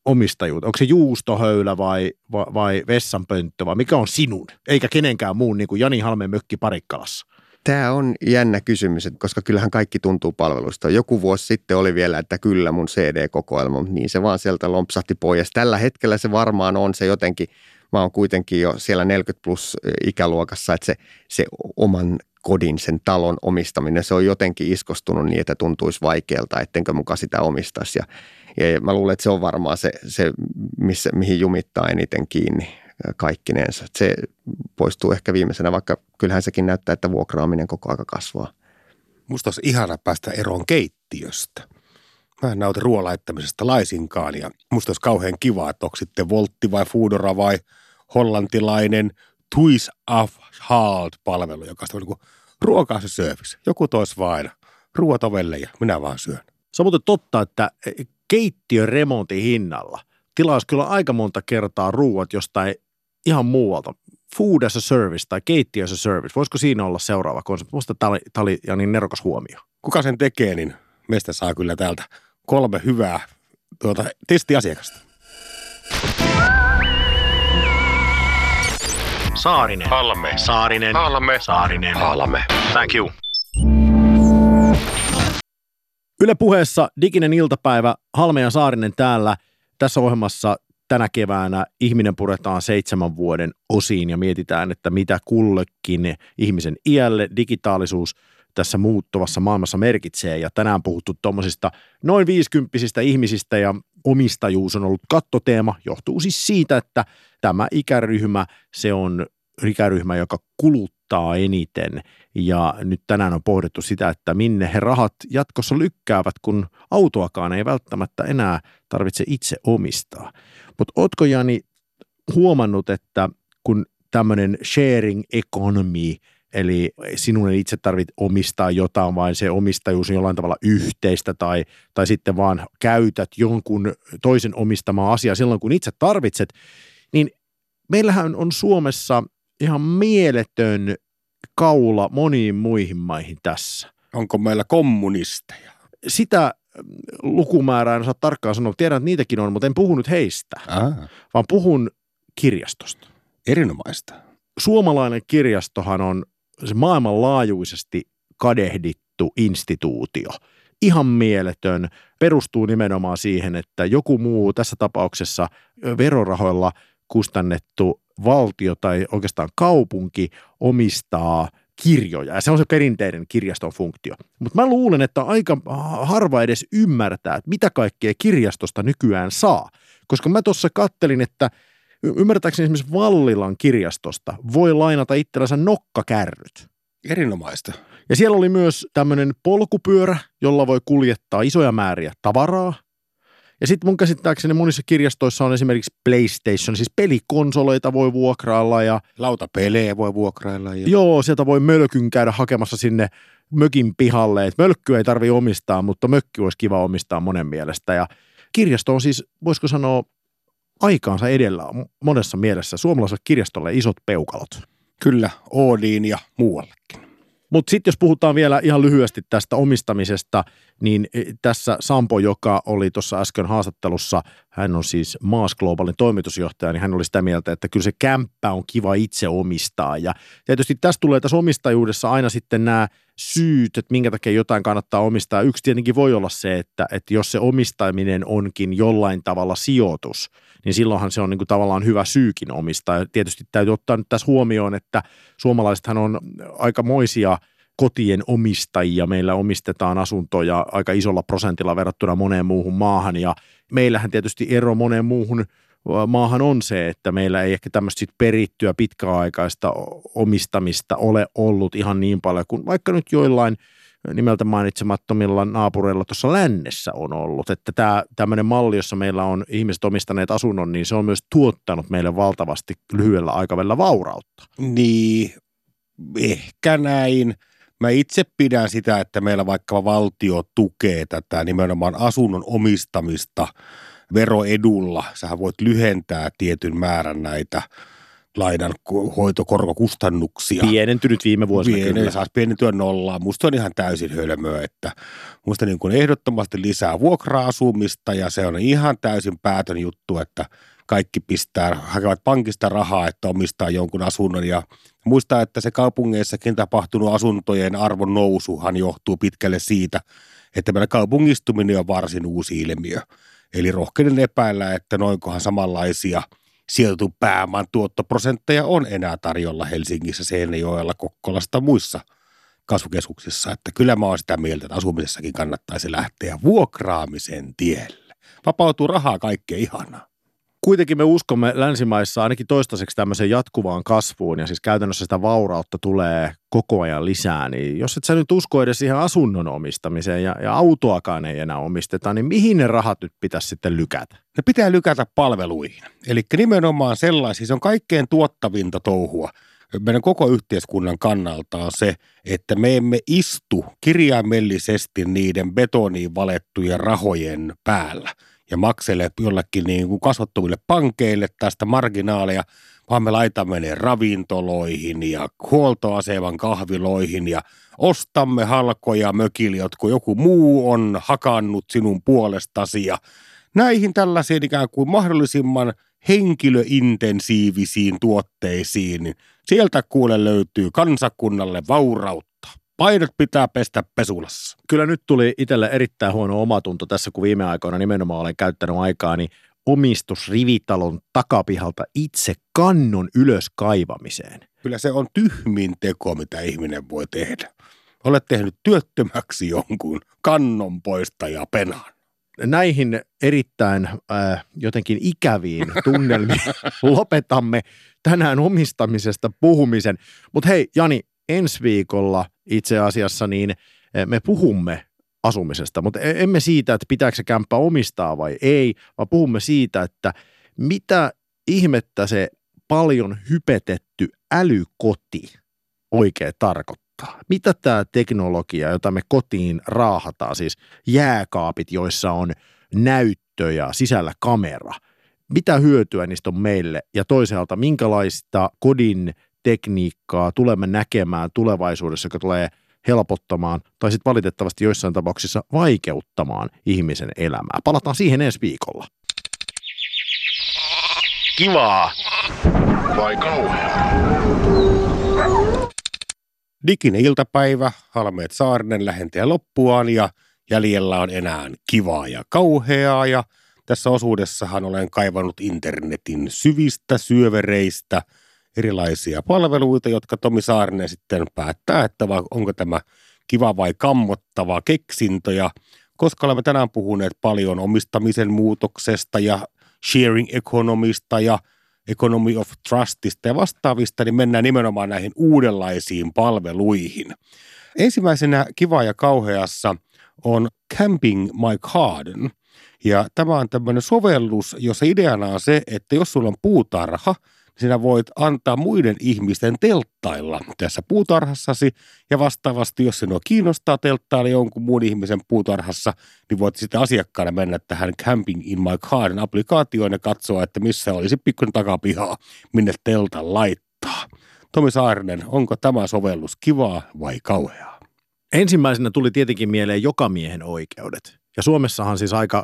omistajuutta? Onko se juustohöylä vai, vai, vai vessanpönttö vai mikä on sinun, eikä kenenkään muun niin kuin Jani Halmeen mökki Parikkalassa? Tämä on jännä kysymys, koska kyllähän kaikki tuntuu palveluista. Joku vuosi sitten oli vielä, että kyllä mun CD-kokoelma, niin se vaan sieltä lompsahti pois. Tällä hetkellä se varmaan on se jotenkin, mä oon kuitenkin jo siellä 40 plus ikäluokassa, että se, se oman kodin, sen talon omistaminen, se on jotenkin iskostunut niin, että tuntuisi vaikealta, ettenkö muka sitä omistaisi. Ja, ja mä luulen, että se on varmaan se, se missä, mihin jumittaa eniten kiinni kaikkinensa. Se poistuu ehkä viimeisenä, vaikka kyllähän sekin näyttää, että vuokraaminen koko aika kasvaa. Musta olisi ihana päästä eroon keittiöstä. Mä en nauti ruoalaittamisesta laisinkaan ja musta olisi kauhean kiva, että onko sitten Voltti vai Foodora vai hollantilainen Tuis of Halt-palvelu, joka on niin ruokaa se service. Joku tois vain ruoat ovelle ja minä vaan syön. Se on muuten totta, että keittiön remontin hinnalla tilaisi kyllä aika monta kertaa ruuat jostain ihan muualta. Food as a service tai keittiö as a service. Voisiko siinä olla seuraava konsepti? Musta tämä oli, tämä oli ja niin nerokas huomio. Kuka sen tekee, niin meistä saa kyllä täältä kolme hyvää tuota, testiasiakasta. Saarinen. Halme. Saarinen. Halme. Saarinen. Halme. Thank you. Yle puheessa diginen iltapäivä, Halme ja Saarinen täällä. Tässä ohjelmassa tänä keväänä ihminen puretaan seitsemän vuoden osiin ja mietitään, että mitä kullekin ihmisen iälle digitaalisuus tässä muuttuvassa maailmassa merkitsee. Ja tänään puhuttu tuommoisista noin viisikymppisistä ihmisistä ja omistajuus on ollut kattoteema. Johtuu siis siitä, että tämä ikäryhmä, se on ikäryhmä, joka kuluttaa eniten. Ja nyt tänään on pohdittu sitä, että minne he rahat jatkossa lykkäävät, kun autoakaan ei välttämättä enää tarvitse itse omistaa. Mutta ootko Jani huomannut, että kun tämmöinen sharing economy, eli sinun ei itse tarvitse omistaa jotain, vaan se omistajuus on jollain tavalla yhteistä tai, tai sitten vaan käytät jonkun toisen omistamaa asiaa silloin, kun itse tarvitset, niin meillähän on Suomessa ihan mieletön kaula moniin muihin maihin tässä. Onko meillä kommunisteja? Sitä lukumäärää en osaa tarkkaan sanoa. Tiedän, että niitäkin on, mutta en puhunut heistä, Ah, vaan puhun kirjastosta. erinomaista. Suomalainen kirjastohan on se maailmanlaajuisesti kadehdittu instituutio. ihan mieletön, perustuu nimenomaan siihen, että joku muu tässä tapauksessa verorahoilla kustannettu valtio tai oikeastaan kaupunki omistaa kirjoja, ja se on se perinteinen kirjaston funktio. Mutta mä luulen, että aika harva edes ymmärtää, että mitä kaikkea kirjastosta nykyään saa. Koska mä tuossa kattelin, että ymmärtääkseni esimerkiksi Vallilan kirjastosta voi lainata itsellensä nokkakärryt. Erinomaista. Ja siellä oli myös tämmöinen polkupyörä, jolla voi kuljettaa isoja määriä tavaraa. Ja sitten mun käsittääkseni monissa kirjastoissa on esimerkiksi PlayStation, siis pelikonsoleita voi vuokrailla ja... Lautapelejä voi vuokrailla. Ja... Joo, sieltä voi mölkyn käydä hakemassa sinne mökin pihalle. Et mölkkyä ei tarvi omistaa, mutta mökky olisi kiva omistaa monen mielestä. Ja kirjasto on siis, voisiko sanoa, aikaansa edellä monessa mielessä. Suomalaiselle kirjastolle isot peukalot. Kyllä, Oodiin ja muuallekin. Mutta sitten jos puhutaan vielä ihan lyhyesti tästä omistamisesta, niin e, tässä Sampo, joka oli tuossa äsken haastattelussa, hän on siis Maas Globalin toimitusjohtaja, niin hän oli sitä mieltä, että kyllä se kämppä on kiva itse omistaa. Ja tietysti tässä tulee tässä omistajuudessa aina sitten nämä syyt, että minkä takia jotain kannattaa omistaa. Yksi tietenkin voi olla se, että, että jos se omistaminen onkin jollain tavalla sijoitus, niin silloinhan se on niin kuin tavallaan hyvä syykin omistaa. Ja tietysti täytyy ottaa nyt tässä huomioon, että suomalaisethan on aikamoisia kotien omistajia. Meillä omistetaan asuntoja aika isolla prosentilla verrattuna moneen muuhun maahan ja meillähän tietysti ero moneen muuhun maahan on se, että meillä ei ehkä tämmöistä sit perittyä pitkäaikaista omistamista ole ollut ihan niin paljon kuin vaikka nyt joillain nimeltä mainitsemattomilla naapureilla tuossa lännessä on ollut. Että tämä tämmöinen malli, jossa meillä on ihmiset omistaneet asunnon, niin se on myös tuottanut meille valtavasti lyhyellä aikavälillä vaurautta. Niin, ehkä näin. Mä itse pidän sitä, että meillä vaikka valtio tukee tätä nimenomaan asunnon omistamista – veroedulla. Sähän voit lyhentää tietyn määrän näitä lainan hoitokorkokustannuksia. Pienentynyt viime vuosina Pienen, kyllä. Saisi pienentyä nollaan. Musta on ihan täysin hölmöä, että musta niin kuin ehdottomasti lisää vuokra-asumista ja se on ihan täysin päätön juttu, että kaikki pistää, hakevat pankista rahaa, että omistaa jonkun asunnon ja muistaa, että se kaupungeissakin tapahtunut asuntojen arvon nousuhan johtuu pitkälle siitä, että meillä kaupungistuminen on varsin uusi ilmiö. Eli rohkeuden epäillä, että noinkohan samanlaisia sijoitetun pääoman tuottoprosentteja on enää tarjolla Helsingissä, Seinäjoella, Kokkolasta muissa kasvukeskuksissa. Että kyllä mä oon sitä mieltä, että asumisessakin kannattaisi lähteä vuokraamisen tielle. Vapautuu rahaa kaikkea ihanaa kuitenkin me uskomme länsimaissa ainakin toistaiseksi tämmöiseen jatkuvaan kasvuun ja siis käytännössä sitä vaurautta tulee koko ajan lisää, niin jos et sä nyt usko edes siihen asunnon omistamiseen ja, ja autoakaan ei enää omisteta, niin mihin ne rahat nyt pitäisi sitten lykätä? Ne pitää lykätä palveluihin. Eli nimenomaan sellaisia, se on kaikkein tuottavinta touhua meidän koko yhteiskunnan kannalta on se, että me emme istu kirjaimellisesti niiden betoniin valettujen rahojen päällä – ja maksele jollekin niin kuin kasvattomille pankeille tästä marginaaleja, vaan me laitamme ne ravintoloihin ja huoltoaseman kahviloihin ja ostamme halkoja mökille, jotka joku muu on hakannut sinun puolestasi ja näihin tällaisiin ikään kuin mahdollisimman henkilöintensiivisiin tuotteisiin, niin sieltä kuule löytyy kansakunnalle vaurautta Paidot pitää pestä pesulassa. Kyllä nyt tuli itselle erittäin huono omatunto tässä, kun viime aikoina nimenomaan olen käyttänyt aikaa, niin omistusrivitalon takapihalta itse kannon ylös kaivamiseen. Kyllä se on tyhmin teko, mitä ihminen voi tehdä. Olet tehnyt työttömäksi jonkun kannon poistaja penan näihin erittäin äh, jotenkin ikäviin tunnelmiin lopetamme tänään omistamisesta puhumisen. Mutta hei Jani, ensi viikolla itse asiassa niin eh, me puhumme asumisesta, mutta e-, emme siitä, että pitääkö se kämppä omistaa vai ei, vaan puhumme siitä, että mitä ihmettä se paljon hypetetty älykoti oikein tarkoittaa. Mitä tämä teknologia, jota me kotiin raahataan, siis jääkaapit, joissa on näyttö ja sisällä kamera, mitä hyötyä niistä on meille ja toisaalta minkälaista kodin tekniikkaa tulemme näkemään tulevaisuudessa, joka tulee helpottamaan tai sitten valitettavasti joissain tapauksissa vaikeuttamaan ihmisen elämää. Palataan siihen ensi viikolla. Kivaa vai kauheaa? Diginen iltapäivä, Halmeet Saarinen lähentää loppuaan ja Jäljellä on enää kivaa ja kauheaa ja tässä osuudessahan olen kaivannut internetin syvistä syövereistä erilaisia palveluita, jotka Tomi Saarinen sitten päättää, että onko tämä kiva vai kammottava keksintö. Ja koska olemme tänään puhuneet paljon omistamisen muutoksesta ja sharing economista ja economy of trustista ja vastaavista, niin mennään nimenomaan näihin uudenlaisiin palveluihin. Ensimmäisenä kiva ja kauheassa on Camping My Garden. Ja tämä on tämmöinen sovellus, jossa ideana on se, että jos sulla on puutarha – sinä voit antaa muiden ihmisten telttailla tässä puutarhassasi ja vastaavasti, jos sinua kiinnostaa telttailla jonkun muun ihmisen puutarhassa, niin voit sitten asiakkaana mennä tähän Camping in my Garden applikaatioon ja katsoa, että missä olisi pikkuinen takapihaa, minne teltan laittaa. Tomi Saarinen, onko tämä sovellus kivaa vai kauheaa? Ensimmäisenä tuli tietenkin mieleen jokamiehen oikeudet. Ja Suomessahan siis aika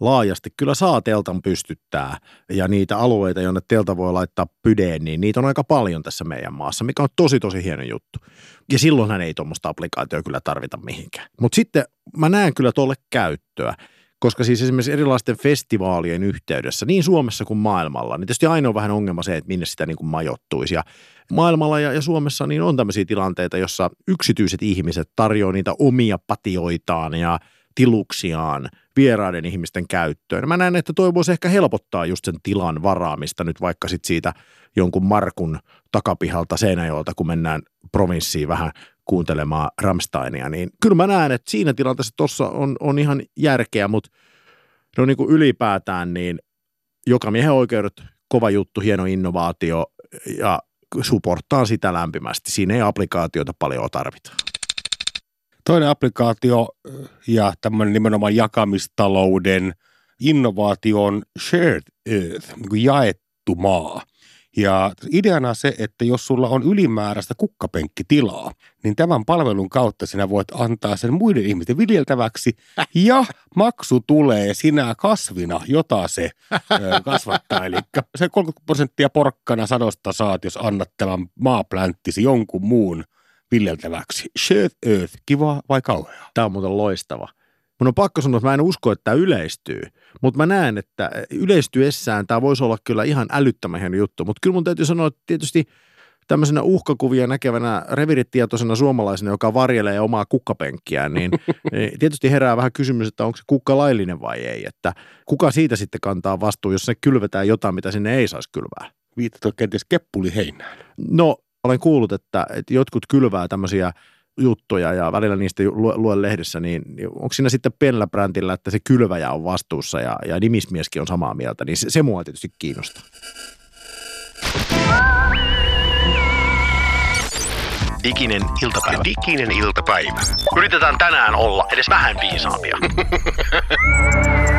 laajasti kyllä saa teltan pystyttää ja niitä alueita, jonne telta voi laittaa pydeen, niin niitä on aika paljon tässä meidän maassa, mikä on tosi tosi hieno juttu. Ja silloinhan ei tuommoista applikaatioa kyllä tarvita mihinkään. Mutta sitten mä näen kyllä tuolle käyttöä, koska siis esimerkiksi erilaisten festivaalien yhteydessä, niin Suomessa kuin maailmalla, niin tietysti ainoa vähän ongelma se, että minne sitä niin kuin majoittuisi. Ja maailmalla ja, ja Suomessa niin on tämmöisiä tilanteita, jossa yksityiset ihmiset tarjoaa niitä omia patioitaan ja tiluksiaan – vieraiden ihmisten käyttöön. Mä näen, että toi voisi ehkä helpottaa just sen tilan varaamista nyt vaikka sit siitä jonkun Markun takapihalta Seinäjoelta, kun mennään provinssiin vähän kuuntelemaan Ramsteinia, niin kyllä mä näen, että siinä tilanteessa tuossa on, on ihan järkeä, mutta no niin kuin ylipäätään niin joka miehen oikeudet, kova juttu, hieno innovaatio ja supporttaan sitä lämpimästi. Siinä ei applikaatiota paljon tarvita. Toinen applikaatio ja tämmöinen nimenomaan jakamistalouden innovaatio on Shared Earth, niin kuin jaettu maa. Ja ideana se, että jos sulla on ylimääräistä kukkapenkkitilaa, niin tämän palvelun kautta sinä voit antaa sen muiden ihmisten viljeltäväksi ja maksu tulee sinä kasvina, jota se kasvattaa. Eli se 30 prosenttia porkkana sadosta saat, jos annat tämän maaplänttisi jonkun muun viljeltäväksi. Shared Earth, kiva vai kauhea? Tämä on muuten loistava. Mun on pakko sanoa, että mä en usko, että tämä yleistyy, mutta mä näen, että yleistyessään tämä voisi olla kyllä ihan älyttömän hieno juttu. Mutta kyllä mun täytyy sanoa, että tietysti tämmöisenä uhkakuvia näkevänä reviritietoisena suomalaisena, joka varjelee omaa kukkapenkkiään, niin, niin tietysti herää vähän kysymys, että onko se kukka laillinen vai ei. Että kuka siitä sitten kantaa vastuun, jos se kylvetään jotain, mitä sinne ei saisi kylvää? Viitatko kenties keppuli heinään? No olen kuullut, että, että jotkut kylvää tämmöisiä juttuja ja välillä niistä luen lue lehdessä, niin, niin onko siinä sitten pienellä brändillä, että se kylväjä on vastuussa ja, ja nimismieskin on samaa mieltä, niin se, se mua tietysti kiinnostaa. Diginen iltapäivä. Diginen iltapäivä. Yritetään tänään olla edes vähän viisaampia.